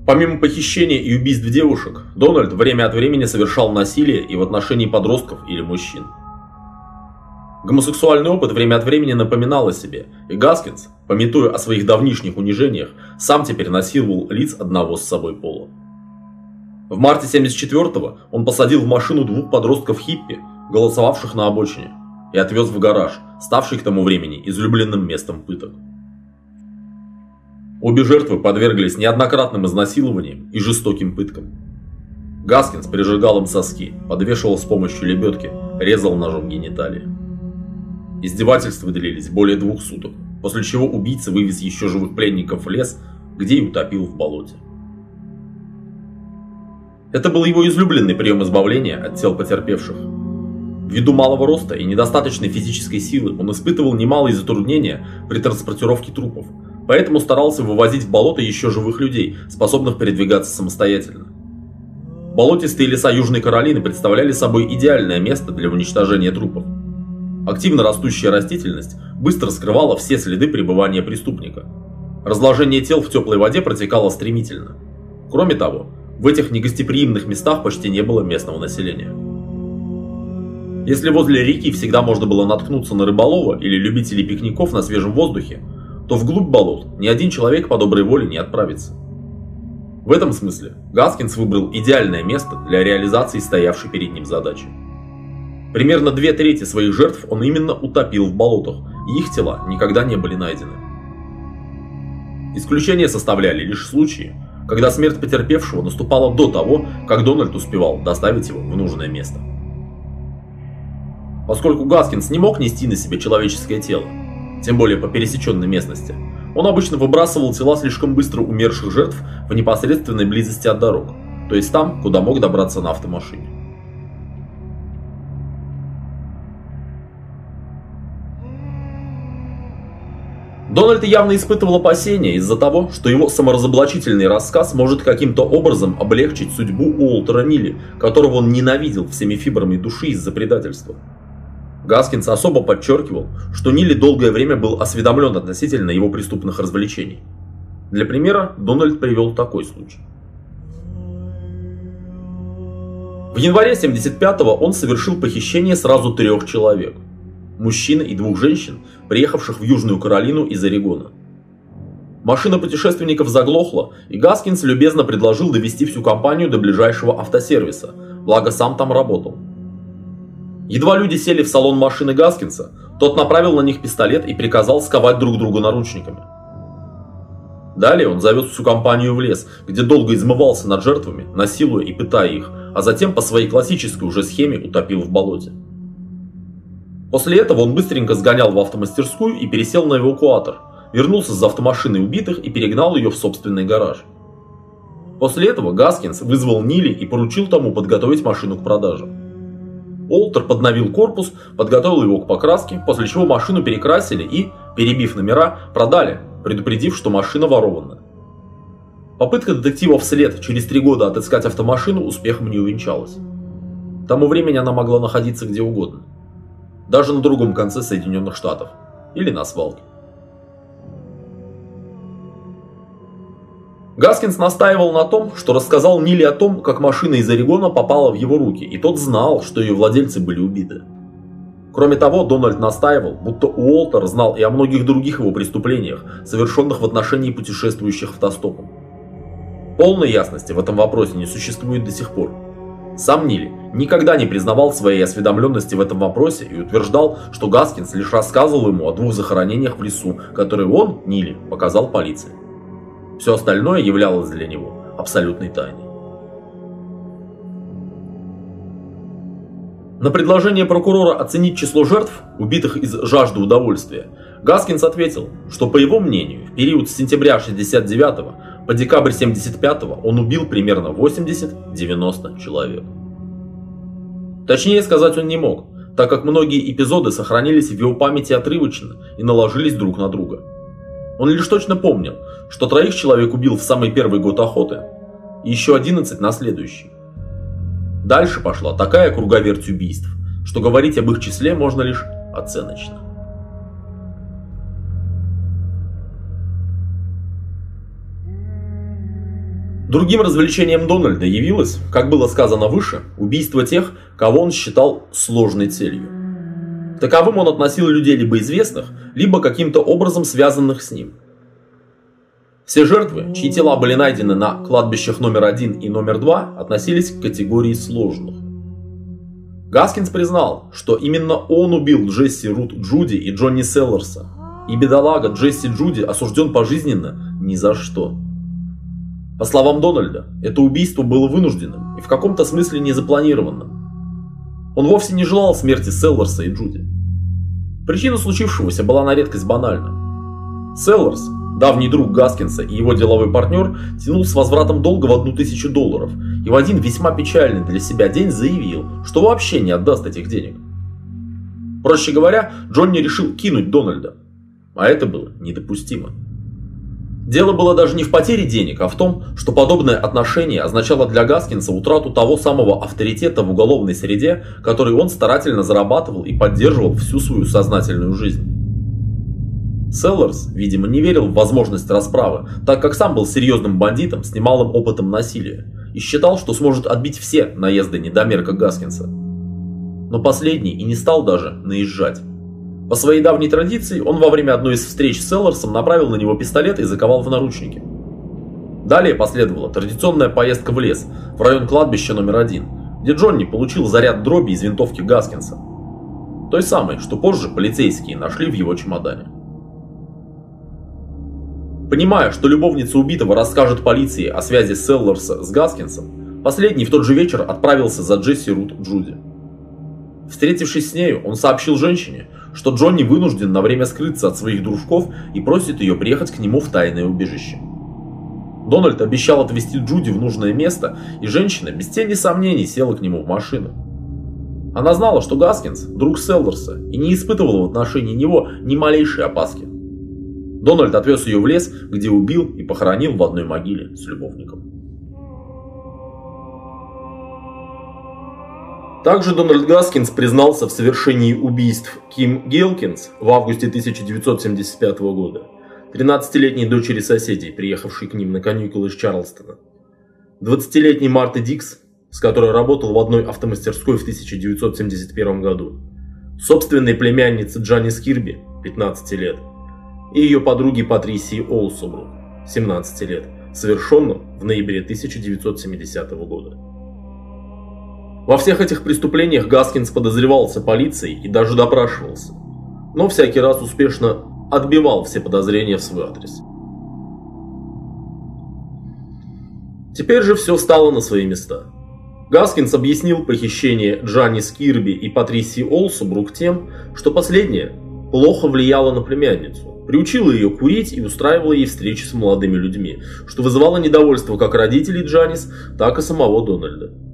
Помимо похищения и убийств девушек, Дональд время от времени совершал насилие и в отношении подростков или мужчин. Гомосексуальный опыт время от времени напоминал о себе, и Гаскинс, пометуя о своих давнишних унижениях, сам теперь насиловал лиц одного с собой пола. В марте 74-го он посадил в машину двух подростков хиппи, голосовавших на обочине, и отвез в гараж, ставший к тому времени излюбленным местом пыток. Обе жертвы подверглись неоднократным изнасилованиям и жестоким пыткам. Гаскинс прижигал им соски, подвешивал с помощью лебедки, резал ножом гениталии. Издевательства длились более двух суток, после чего убийца вывез еще живых пленников в лес, где и утопил в болоте. Это был его излюбленный прием избавления от тел потерпевших. Ввиду малого роста и недостаточной физической силы он испытывал немалые затруднения при транспортировке трупов, поэтому старался вывозить в болото еще живых людей, способных передвигаться самостоятельно. Болотистые леса Южной Каролины представляли собой идеальное место для уничтожения трупов. Активно растущая растительность быстро скрывала все следы пребывания преступника. Разложение тел в теплой воде протекало стремительно. Кроме того, в этих негостеприимных местах почти не было местного населения. Если возле реки всегда можно было наткнуться на рыболова или любителей пикников на свежем воздухе, то вглубь болот ни один человек по доброй воле не отправится. В этом смысле Гаскинс выбрал идеальное место для реализации стоявшей перед ним задачи. Примерно две трети своих жертв он именно утопил в болотах, и их тела никогда не были найдены. Исключение составляли лишь случаи, когда смерть потерпевшего наступала до того, как Дональд успевал доставить его в нужное место. Поскольку Гаскинс не мог нести на себе человеческое тело, тем более по пересеченной местности, он обычно выбрасывал тела слишком быстро умерших жертв в непосредственной близости от дорог, то есть там, куда мог добраться на автомашине. Дональд явно испытывал опасения из-за того, что его саморазоблачительный рассказ может каким-то образом облегчить судьбу Уолтера Нилли, которого он ненавидел всеми фибрами души из-за предательства. Гаскинс особо подчеркивал, что Нилли долгое время был осведомлен относительно его преступных развлечений. Для примера Дональд привел такой случай. В январе 75-го он совершил похищение сразу трех человек – мужчины и двух женщин, приехавших в Южную Каролину из Орегона. Машина путешественников заглохла, и Гаскинс любезно предложил довести всю компанию до ближайшего автосервиса, благо сам там работал. Едва люди сели в салон машины Гаскинса, тот направил на них пистолет и приказал сковать друг друга наручниками. Далее он завез всю компанию в лес, где долго измывался над жертвами, насилуя и пытая их, а затем по своей классической уже схеме утопил в болоте. После этого он быстренько сгонял в автомастерскую и пересел на эвакуатор, вернулся за автомашиной убитых и перегнал ее в собственный гараж. После этого Гаскинс вызвал Нили и поручил тому подготовить машину к продаже. Олтер подновил корпус, подготовил его к покраске, после чего машину перекрасили и, перебив номера, продали, предупредив, что машина ворована. Попытка детектива вслед через три года отыскать автомашину успехом не увенчалась. К тому времени она могла находиться где угодно даже на другом конце Соединенных Штатов или на свалке. Гаскинс настаивал на том, что рассказал Ниле о том, как машина из Орегона попала в его руки, и тот знал, что ее владельцы были убиты. Кроме того, Дональд настаивал, будто Уолтер знал и о многих других его преступлениях, совершенных в отношении путешествующих автостопом. Полной ясности в этом вопросе не существует до сих пор. Сам Нили никогда не признавал своей осведомленности в этом вопросе и утверждал, что Гаскинс лишь рассказывал ему о двух захоронениях в лесу, которые он, Нили, показал полиции. Все остальное являлось для него абсолютной тайной. На предложение прокурора оценить число жертв, убитых из жажды удовольствия, Гаскинс ответил, что по его мнению, в период с сентября 69 по декабрь 75 он убил примерно 80-90 человек. Точнее сказать он не мог, так как многие эпизоды сохранились в его памяти отрывочно и наложились друг на друга. Он лишь точно помнил, что троих человек убил в самый первый год охоты, и еще 11 на следующий. Дальше пошла такая круговерть убийств, что говорить об их числе можно лишь оценочно. Другим развлечением Дональда явилось, как было сказано выше, убийство тех, кого он считал сложной целью. Таковым он относил людей либо известных, либо каким-то образом связанных с ним. Все жертвы, чьи тела были найдены на кладбищах номер один и номер два, относились к категории сложных. Гаскинс признал, что именно он убил Джесси Рут Джуди и Джонни Селлерса, и бедолага Джесси Джуди осужден пожизненно ни за что. По словам Дональда, это убийство было вынужденным и в каком-то смысле незапланированным. Он вовсе не желал смерти Селлерса и Джуди. Причина случившегося была на редкость банальна. Селлерс, давний друг Гаскинса и его деловой партнер, тянул с возвратом долга в одну тысячу долларов и в один весьма печальный для себя день заявил, что вообще не отдаст этих денег. Проще говоря, Джонни решил кинуть Дональда, а это было недопустимо. Дело было даже не в потере денег, а в том, что подобное отношение означало для Гаскинса утрату того самого авторитета в уголовной среде, который он старательно зарабатывал и поддерживал всю свою сознательную жизнь. Селлерс, видимо, не верил в возможность расправы, так как сам был серьезным бандитом с немалым опытом насилия, и считал, что сможет отбить все наезды недомерка Гаскинса. Но последний и не стал даже наезжать. По своей давней традиции, он во время одной из встреч с Селлерсом направил на него пистолет и заковал в наручники. Далее последовала традиционная поездка в лес, в район кладбища номер один, где Джонни получил заряд дроби из винтовки Гаскинса. Той самой, что позже полицейские нашли в его чемодане. Понимая, что любовница убитого расскажет полиции о связи Селлерса с Гаскинсом, последний в тот же вечер отправился за Джесси Рут Джуди. Встретившись с нею, он сообщил женщине, что Джонни вынужден на время скрыться от своих дружков и просит ее приехать к нему в тайное убежище. Дональд обещал отвезти Джуди в нужное место, и женщина без тени сомнений села к нему в машину. Она знала, что Гаскинс – друг Селдерса, и не испытывала в отношении него ни малейшей опаски. Дональд отвез ее в лес, где убил и похоронил в одной могиле с любовником. Также Дональд Гаскинс признался в совершении убийств Ким Гелкинс в августе 1975 года, 13-летней дочери соседей, приехавшей к ним на каникулы из Чарлстона, 20-летней Марты Дикс, с которой работал в одной автомастерской в 1971 году, собственной племянницы Джанни Скирби, 15 лет, и ее подруги Патрисии Олсобру, 17 лет, совершенным в ноябре 1970 года. Во всех этих преступлениях Гаскинс подозревался полицией и даже допрашивался, но всякий раз успешно отбивал все подозрения в свой адрес. Теперь же все стало на свои места. Гаскинс объяснил похищение Джанни Скирби и Патрисии Олсубрук тем, что последняя плохо влияла на племянницу, приучила ее курить и устраивала ей встречи с молодыми людьми, что вызывало недовольство как родителей Джанис, так и самого Дональда.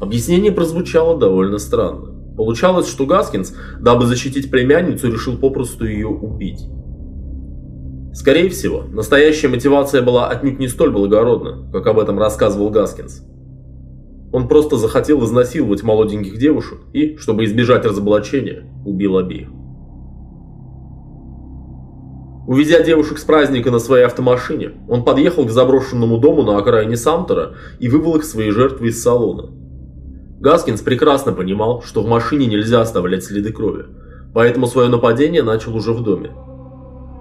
Объяснение прозвучало довольно странно. Получалось, что Гаскинс, дабы защитить племянницу, решил попросту ее убить. Скорее всего, настоящая мотивация была отнюдь не столь благородна, как об этом рассказывал Гаскинс. Он просто захотел изнасиловать молоденьких девушек и, чтобы избежать разоблачения, убил обеих. Увезя девушек с праздника на своей автомашине, он подъехал к заброшенному дому на окраине Самтера и вывел их свои жертвы из салона. Гаскинс прекрасно понимал, что в машине нельзя оставлять следы крови, поэтому свое нападение начал уже в доме.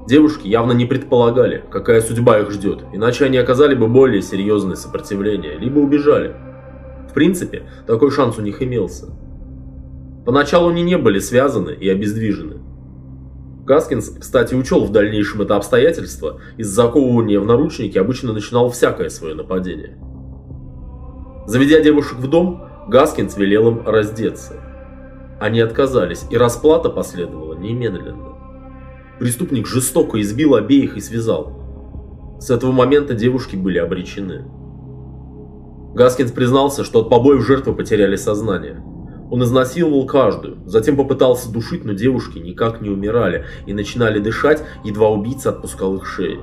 Девушки явно не предполагали, какая судьба их ждет, иначе они оказали бы более серьезное сопротивление, либо убежали. В принципе, такой шанс у них имелся. Поначалу они не были связаны и обездвижены. Гаскинс, кстати, учел в дальнейшем это обстоятельство, из заковывания в наручники обычно начинал всякое свое нападение. Заведя девушек в дом, Гаскинс велел им раздеться. Они отказались, и расплата последовала немедленно. Преступник жестоко избил обеих и связал. С этого момента девушки были обречены. Гаскинс признался, что от побоев жертвы потеряли сознание. Он изнасиловал каждую, затем попытался душить, но девушки никак не умирали и начинали дышать, едва убийца отпускал их шеи.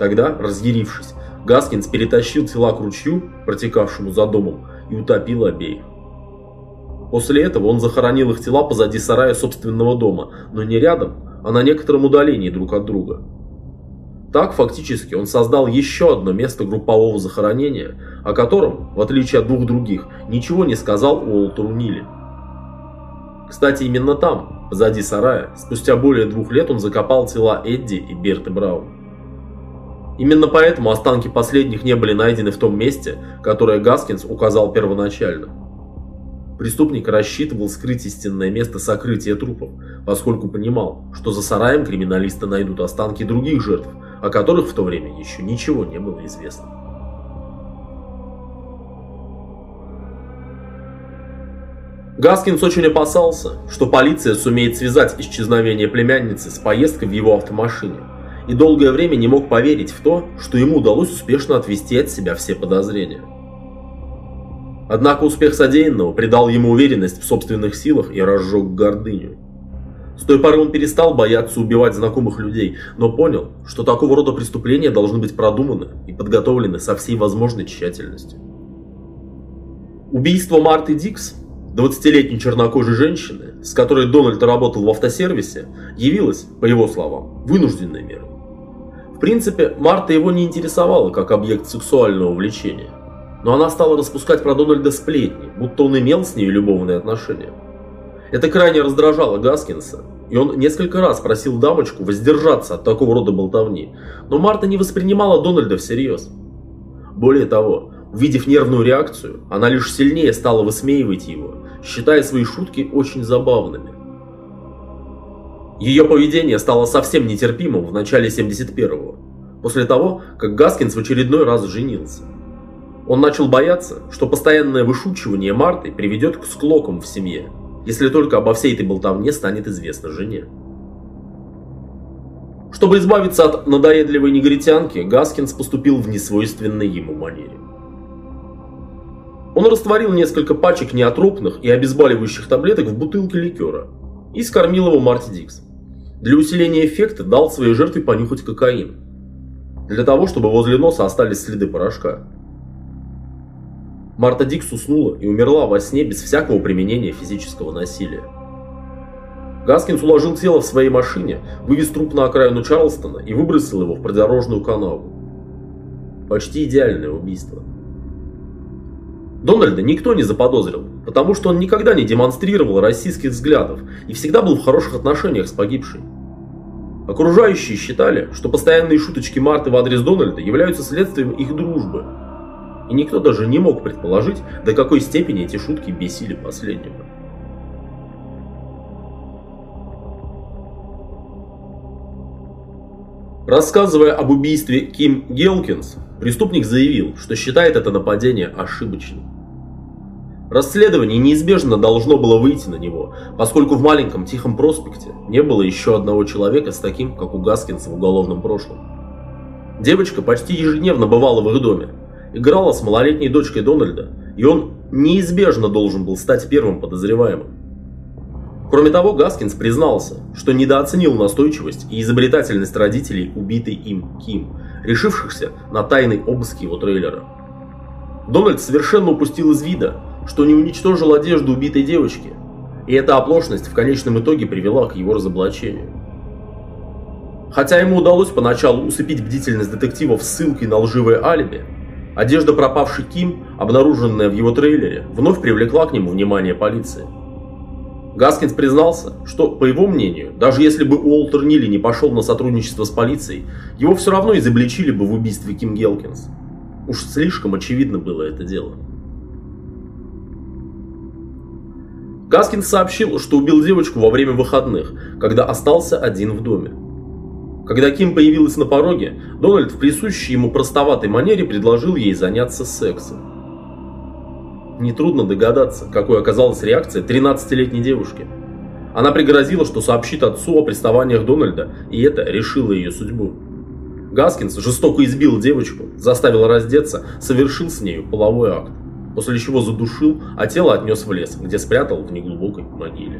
Тогда, разъярившись, Гаскинс перетащил тела к ручью, протекавшему за домом, и утопил обеих. После этого он захоронил их тела позади сарая собственного дома, но не рядом, а на некотором удалении друг от друга. Так, фактически, он создал еще одно место группового захоронения, о котором, в отличие от двух других, ничего не сказал Уолтеру Нилли. Кстати, именно там, позади сарая, спустя более двух лет он закопал тела Эдди и Берты Браун. Именно поэтому останки последних не были найдены в том месте, которое Гаскинс указал первоначально. Преступник рассчитывал скрыть истинное место сокрытия трупов, поскольку понимал, что за сараем криминалисты найдут останки других жертв, о которых в то время еще ничего не было известно. Гаскинс очень опасался, что полиция сумеет связать исчезновение племянницы с поездкой в его автомашине, и долгое время не мог поверить в то, что ему удалось успешно отвести от себя все подозрения. Однако успех содеянного придал ему уверенность в собственных силах и разжег гордыню. С той поры он перестал бояться убивать знакомых людей, но понял, что такого рода преступления должны быть продуманы и подготовлены со всей возможной тщательностью. Убийство Марты Дикс 20-летней чернокожей женщины, с которой Дональд работал в автосервисе, явилась, по его словам, вынужденной мерой. В принципе, Марта его не интересовала как объект сексуального влечения, но она стала распускать про Дональда сплетни, будто он имел с ней любовные отношения. Это крайне раздражало Гаскинса, и он несколько раз просил дамочку воздержаться от такого рода болтовни, но Марта не воспринимала Дональда всерьез. Более того, увидев нервную реакцию, она лишь сильнее стала высмеивать его, считая свои шутки очень забавными. Ее поведение стало совсем нетерпимым в начале 71-го, после того, как Гаскинс в очередной раз женился. Он начал бояться, что постоянное вышучивание Марты приведет к склокам в семье, если только обо всей этой болтовне станет известно жене. Чтобы избавиться от надоедливой негритянки, Гаскинс поступил в несвойственной ему манере. Он растворил несколько пачек неотропных и обезболивающих таблеток в бутылке ликера и скормил его Марти Дикс. Для усиления эффекта дал своей жертве понюхать кокаин. Для того, чтобы возле носа остались следы порошка. Марта Дикс уснула и умерла во сне без всякого применения физического насилия. Гаскинс уложил тело в своей машине, вывез труп на окраину Чарлстона и выбросил его в придорожную канаву. Почти идеальное убийство. Дональда никто не заподозрил, потому что он никогда не демонстрировал российских взглядов и всегда был в хороших отношениях с погибшей. Окружающие считали, что постоянные шуточки Марты в адрес Дональда являются следствием их дружбы. И никто даже не мог предположить, до какой степени эти шутки бесили последнего. Рассказывая об убийстве Ким Гелкинс, преступник заявил, что считает это нападение ошибочным. Расследование неизбежно должно было выйти на него, поскольку в маленьком тихом проспекте не было еще одного человека с таким, как у Гаскинса в уголовном прошлом. Девочка почти ежедневно бывала в их доме, играла с малолетней дочкой Дональда, и он неизбежно должен был стать первым подозреваемым. Кроме того, Гаскинс признался, что недооценил настойчивость и изобретательность родителей убитой им Ким, решившихся на тайный обыск его трейлера. Дональд совершенно упустил из вида, что не уничтожил одежду убитой девочки, и эта оплошность в конечном итоге привела к его разоблачению. Хотя ему удалось поначалу усыпить бдительность детективов ссылкой на лживое алиби, одежда пропавшей Ким, обнаруженная в его трейлере, вновь привлекла к нему внимание полиции. Гаскинс признался, что, по его мнению, даже если бы Уолтер Нилли не пошел на сотрудничество с полицией, его все равно изобличили бы в убийстве Ким Гелкинс. Уж слишком очевидно было это дело. Гаскин сообщил, что убил девочку во время выходных, когда остался один в доме. Когда Ким появилась на пороге, Дональд в присущей ему простоватой манере предложил ей заняться сексом. Нетрудно догадаться, какой оказалась реакция 13-летней девушки. Она пригрозила, что сообщит отцу о приставаниях Дональда, и это решило ее судьбу. Гаскинс жестоко избил девочку, заставил раздеться, совершил с нею половой акт после чего задушил, а тело отнес в лес, где спрятал в неглубокой могиле.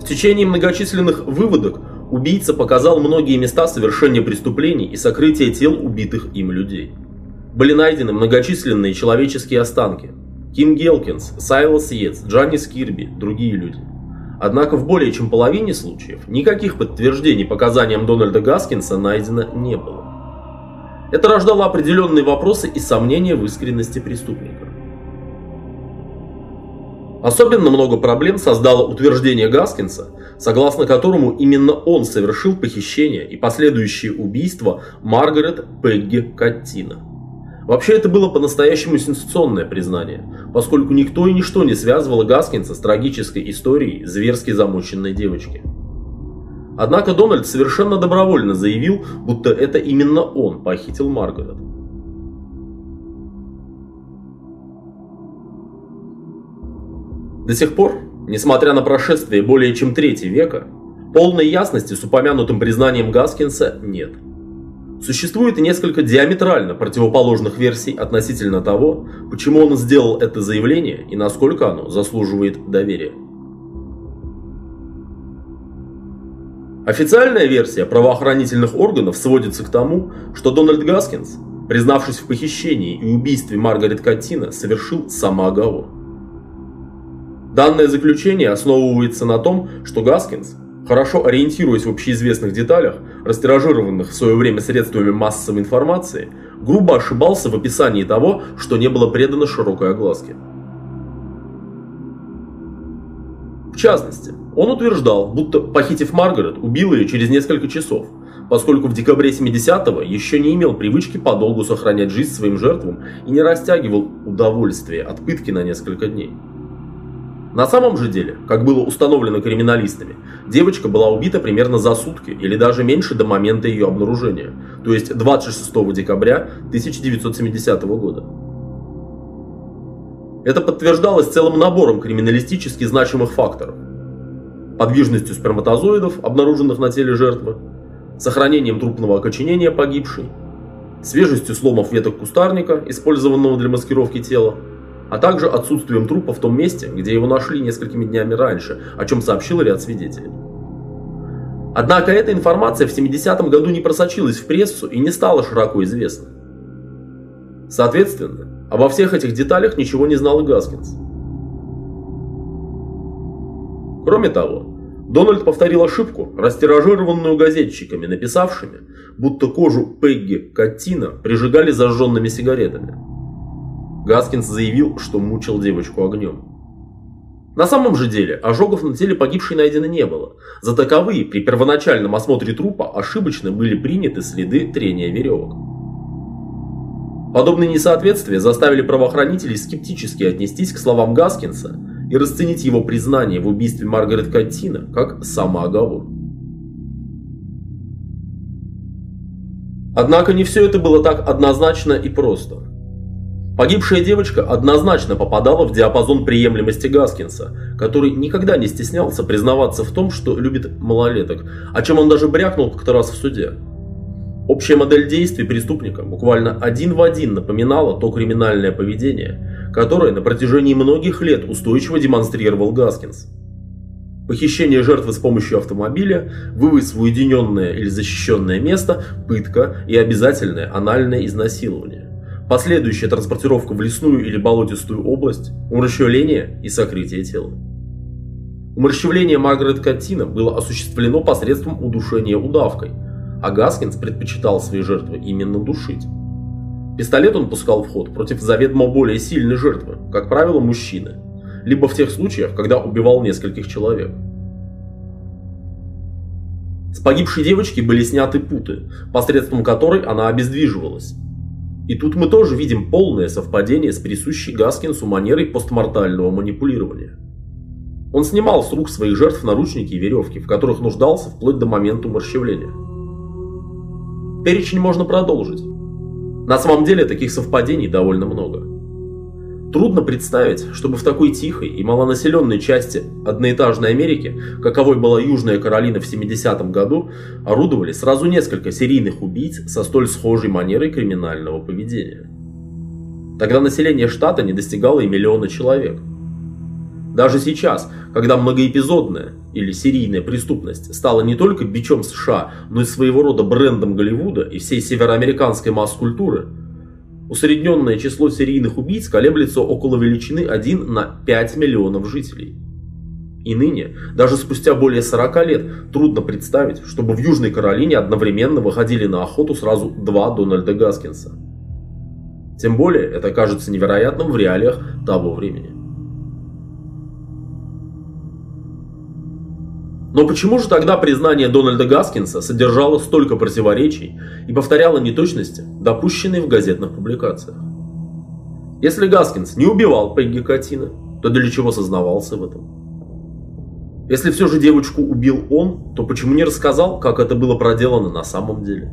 В течение многочисленных выводок убийца показал многие места совершения преступлений и сокрытия тел убитых им людей. Были найдены многочисленные человеческие останки. Ким Гелкинс, Сайлас Йетс, Джаннис Кирби, другие люди. Однако в более чем половине случаев никаких подтверждений показаниям Дональда Гаскинса найдено не было. Это рождало определенные вопросы и сомнения в искренности преступника. Особенно много проблем создало утверждение Гаскинса, согласно которому именно он совершил похищение и последующее убийство Маргарет Пегги Каттина. Вообще это было по-настоящему сенсационное признание, поскольку никто и ничто не связывало Гаскинса с трагической историей зверски замученной девочки. Однако Дональд совершенно добровольно заявил, будто это именно он похитил Маргарет. До сих пор, несмотря на прошествие более чем трети века, полной ясности с упомянутым признанием Гаскинса нет. Существует несколько диаметрально противоположных версий относительно того, почему он сделал это заявление и насколько оно заслуживает доверия. Официальная версия правоохранительных органов сводится к тому, что Дональд Гаскинс, признавшись в похищении и убийстве Маргарет Каттина, совершил самооговор. Данное заключение основывается на том, что Гаскинс, хорошо ориентируясь в общеизвестных деталях, растиражированных в свое время средствами массовой информации, грубо ошибался в описании того, что не было предано широкой огласке. В частности, он утверждал, будто, похитив Маргарет, убил ее через несколько часов, поскольку в декабре 70-го еще не имел привычки подолгу сохранять жизнь своим жертвам и не растягивал удовольствие от пытки на несколько дней. На самом же деле, как было установлено криминалистами, девочка была убита примерно за сутки или даже меньше до момента ее обнаружения, то есть 26 декабря 1970 года. Это подтверждалось целым набором криминалистически значимых факторов. Подвижностью сперматозоидов, обнаруженных на теле жертвы, сохранением трупного окоченения погибшей, свежестью сломов веток кустарника, использованного для маскировки тела, а также отсутствием трупа в том месте, где его нашли несколькими днями раньше, о чем сообщил ряд свидетелей. Однако эта информация в 70-м году не просочилась в прессу и не стала широко известна. Соответственно, обо всех этих деталях ничего не знал и Гаскинс. Кроме того, Дональд повторил ошибку, растиражированную газетчиками, написавшими, будто кожу Пегги Каттина прижигали зажженными сигаретами. Гаскинс заявил, что мучил девочку огнем. На самом же деле, ожогов на теле погибшей найдено не было. За таковые при первоначальном осмотре трупа ошибочно были приняты следы трения веревок. Подобные несоответствия заставили правоохранителей скептически отнестись к словам Гаскинса и расценить его признание в убийстве Маргарет Каттина как самооговор. Однако не все это было так однозначно и просто. Погибшая девочка однозначно попадала в диапазон приемлемости Гаскинса, который никогда не стеснялся признаваться в том, что любит малолеток, о чем он даже брякнул как-то раз в суде. Общая модель действий преступника буквально один в один напоминала то криминальное поведение, которое на протяжении многих лет устойчиво демонстрировал Гаскинс. Похищение жертвы с помощью автомобиля, вывоз в уединенное или защищенное место, пытка и обязательное анальное изнасилование последующая транспортировка в лесную или болотистую область, умерщвление и сокрытие тела. Умерщвление Маргарет Каттина было осуществлено посредством удушения удавкой, а Гаскинс предпочитал свои жертвы именно душить. Пистолет он пускал в ход против заведомо более сильной жертвы, как правило мужчины, либо в тех случаях, когда убивал нескольких человек. С погибшей девочки были сняты путы, посредством которой она обездвиживалась. И тут мы тоже видим полное совпадение с присущей Гаскинсу манерой постмортального манипулирования. Он снимал с рук своих жертв наручники и веревки, в которых нуждался вплоть до момента уморщвления. Перечень можно продолжить. На самом деле таких совпадений довольно много. Трудно представить, чтобы в такой тихой и малонаселенной части одноэтажной Америки, каковой была Южная Каролина в 70-м году, орудовали сразу несколько серийных убийц со столь схожей манерой криминального поведения. Тогда население штата не достигало и миллиона человек. Даже сейчас, когда многоэпизодная или серийная преступность стала не только бичом США, но и своего рода брендом Голливуда и всей североамериканской масс-культуры – Усредненное число серийных убийц колеблется около величины 1 на 5 миллионов жителей. И ныне, даже спустя более 40 лет, трудно представить, чтобы в Южной Каролине одновременно выходили на охоту сразу два Дональда Гаскинса. Тем более, это кажется невероятным в реалиях того времени. Но почему же тогда признание Дональда Гаскинса содержало столько противоречий и повторяло неточности, допущенные в газетных публикациях? Если Гаскинс не убивал Пегги Катина, то для чего сознавался в этом? Если все же девочку убил он, то почему не рассказал, как это было проделано на самом деле?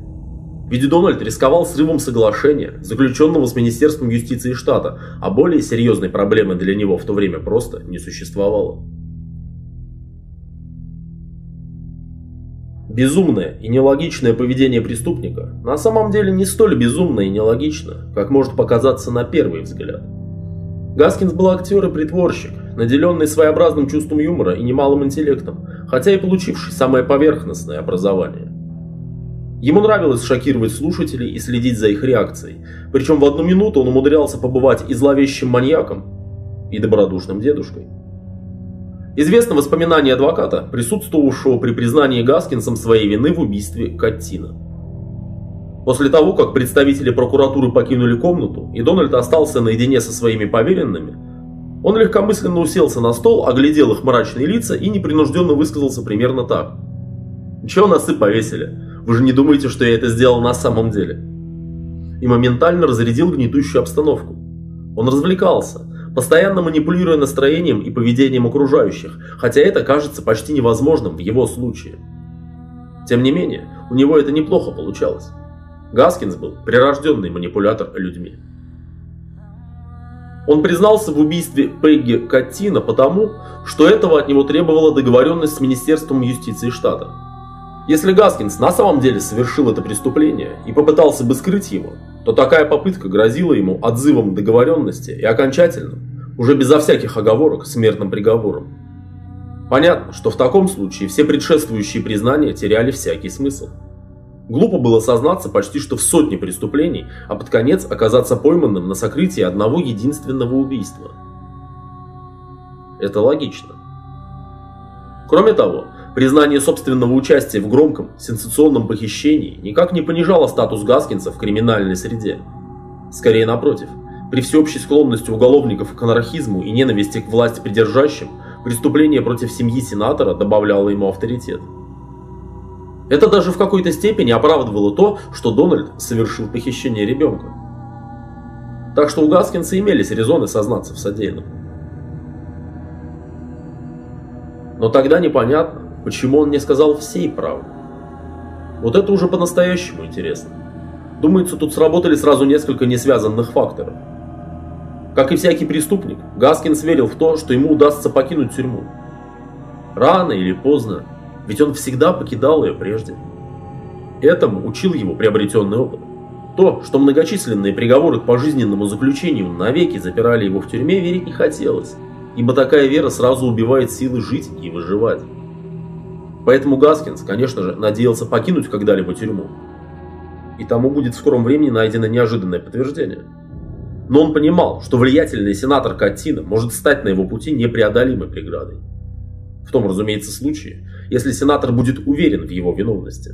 Ведь Дональд рисковал срывом соглашения, заключенного с Министерством юстиции штата, а более серьезной проблемы для него в то время просто не существовало. Безумное и нелогичное поведение преступника на самом деле не столь безумно и нелогично, как может показаться на первый взгляд. Гаскинс был актер и притворщик, наделенный своеобразным чувством юмора и немалым интеллектом, хотя и получивший самое поверхностное образование. Ему нравилось шокировать слушателей и следить за их реакцией, причем в одну минуту он умудрялся побывать и зловещим маньяком, и добродушным дедушкой. Известно воспоминание адвоката, присутствовавшего при признании Гаскинсом своей вины в убийстве Каттина. После того, как представители прокуратуры покинули комнату, и Дональд остался наедине со своими поверенными, он легкомысленно уселся на стол, оглядел их мрачные лица и непринужденно высказался примерно так. «Чего носы повесили? Вы же не думаете, что я это сделал на самом деле?» И моментально разрядил гнетущую обстановку. Он развлекался, постоянно манипулируя настроением и поведением окружающих, хотя это кажется почти невозможным в его случае. Тем не менее, у него это неплохо получалось. Гаскинс был прирожденный манипулятор людьми. Он признался в убийстве Пегги Каттина потому, что этого от него требовала договоренность с Министерством юстиции штата. Если Гаскинс на самом деле совершил это преступление и попытался бы скрыть его, то такая попытка грозила ему отзывом договоренности и окончательным, уже безо всяких оговорок, смертным приговором. Понятно, что в таком случае все предшествующие признания теряли всякий смысл. Глупо было сознаться почти что в сотне преступлений, а под конец оказаться пойманным на сокрытии одного единственного убийства. Это логично. Кроме того, Признание собственного участия в громком, сенсационном похищении никак не понижало статус Гаскинса в криминальной среде. Скорее напротив, при всеобщей склонности уголовников к анархизму и ненависти к власти придержащим, преступление против семьи сенатора добавляло ему авторитет. Это даже в какой-то степени оправдывало то, что Дональд совершил похищение ребенка. Так что у Гаскинса имелись резоны сознаться в содеянном. Но тогда непонятно, Почему он не сказал всей правды? Вот это уже по-настоящему интересно. Думается, тут сработали сразу несколько несвязанных факторов. Как и всякий преступник, Гаскинс верил в то, что ему удастся покинуть тюрьму. Рано или поздно, ведь он всегда покидал ее прежде. Этому учил его приобретенный опыт. То, что многочисленные приговоры к пожизненному заключению навеки запирали его в тюрьме, верить не хотелось, ибо такая вера сразу убивает силы жить и выживать. Поэтому Гаскинс, конечно же, надеялся покинуть когда-либо тюрьму. И тому будет в скором времени найдено неожиданное подтверждение. Но он понимал, что влиятельный сенатор Каттина может стать на его пути непреодолимой преградой. В том, разумеется, случае, если сенатор будет уверен в его виновности.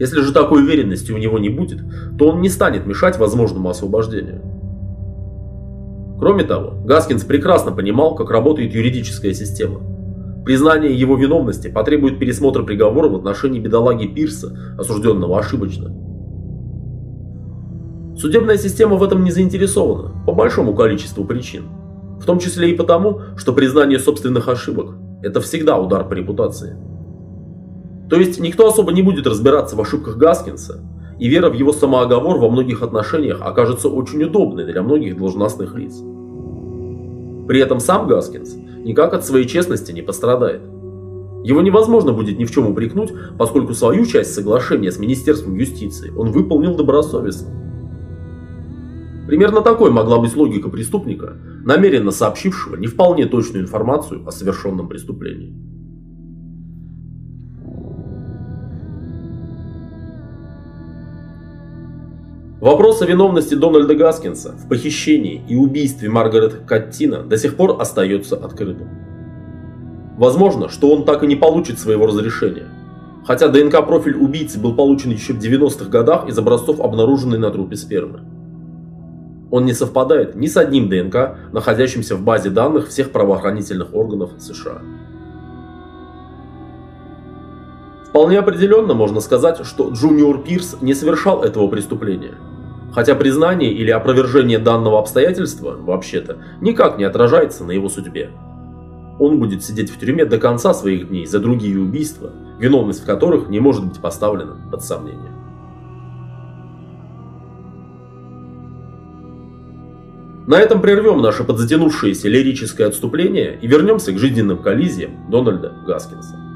Если же такой уверенности у него не будет, то он не станет мешать возможному освобождению. Кроме того, Гаскинс прекрасно понимал, как работает юридическая система. Признание его виновности потребует пересмотра приговора в отношении бедолаги Пирса, осужденного ошибочно. Судебная система в этом не заинтересована, по большому количеству причин. В том числе и потому, что признание собственных ошибок – это всегда удар по репутации. То есть никто особо не будет разбираться в ошибках Гаскинса, и вера в его самооговор во многих отношениях окажется очень удобной для многих должностных лиц. При этом сам Гаскинс никак от своей честности не пострадает. Его невозможно будет ни в чем упрекнуть, поскольку свою часть соглашения с Министерством юстиции он выполнил добросовестно. Примерно такой могла быть логика преступника, намеренно сообщившего не вполне точную информацию о совершенном преступлении. Вопрос о виновности Дональда Гаскинса в похищении и убийстве Маргарет Каттина до сих пор остается открытым. Возможно, что он так и не получит своего разрешения. Хотя ДНК-профиль убийцы был получен еще в 90-х годах из образцов, обнаруженной на трупе спермы. Он не совпадает ни с одним ДНК, находящимся в базе данных всех правоохранительных органов США. Вполне определенно можно сказать, что Джуниор Пирс не совершал этого преступления. Хотя признание или опровержение данного обстоятельства, вообще-то, никак не отражается на его судьбе. Он будет сидеть в тюрьме до конца своих дней за другие убийства, виновность в которых не может быть поставлена под сомнение. На этом прервем наше подзатянувшееся лирическое отступление и вернемся к жизненным коллизиям Дональда Гаскинса.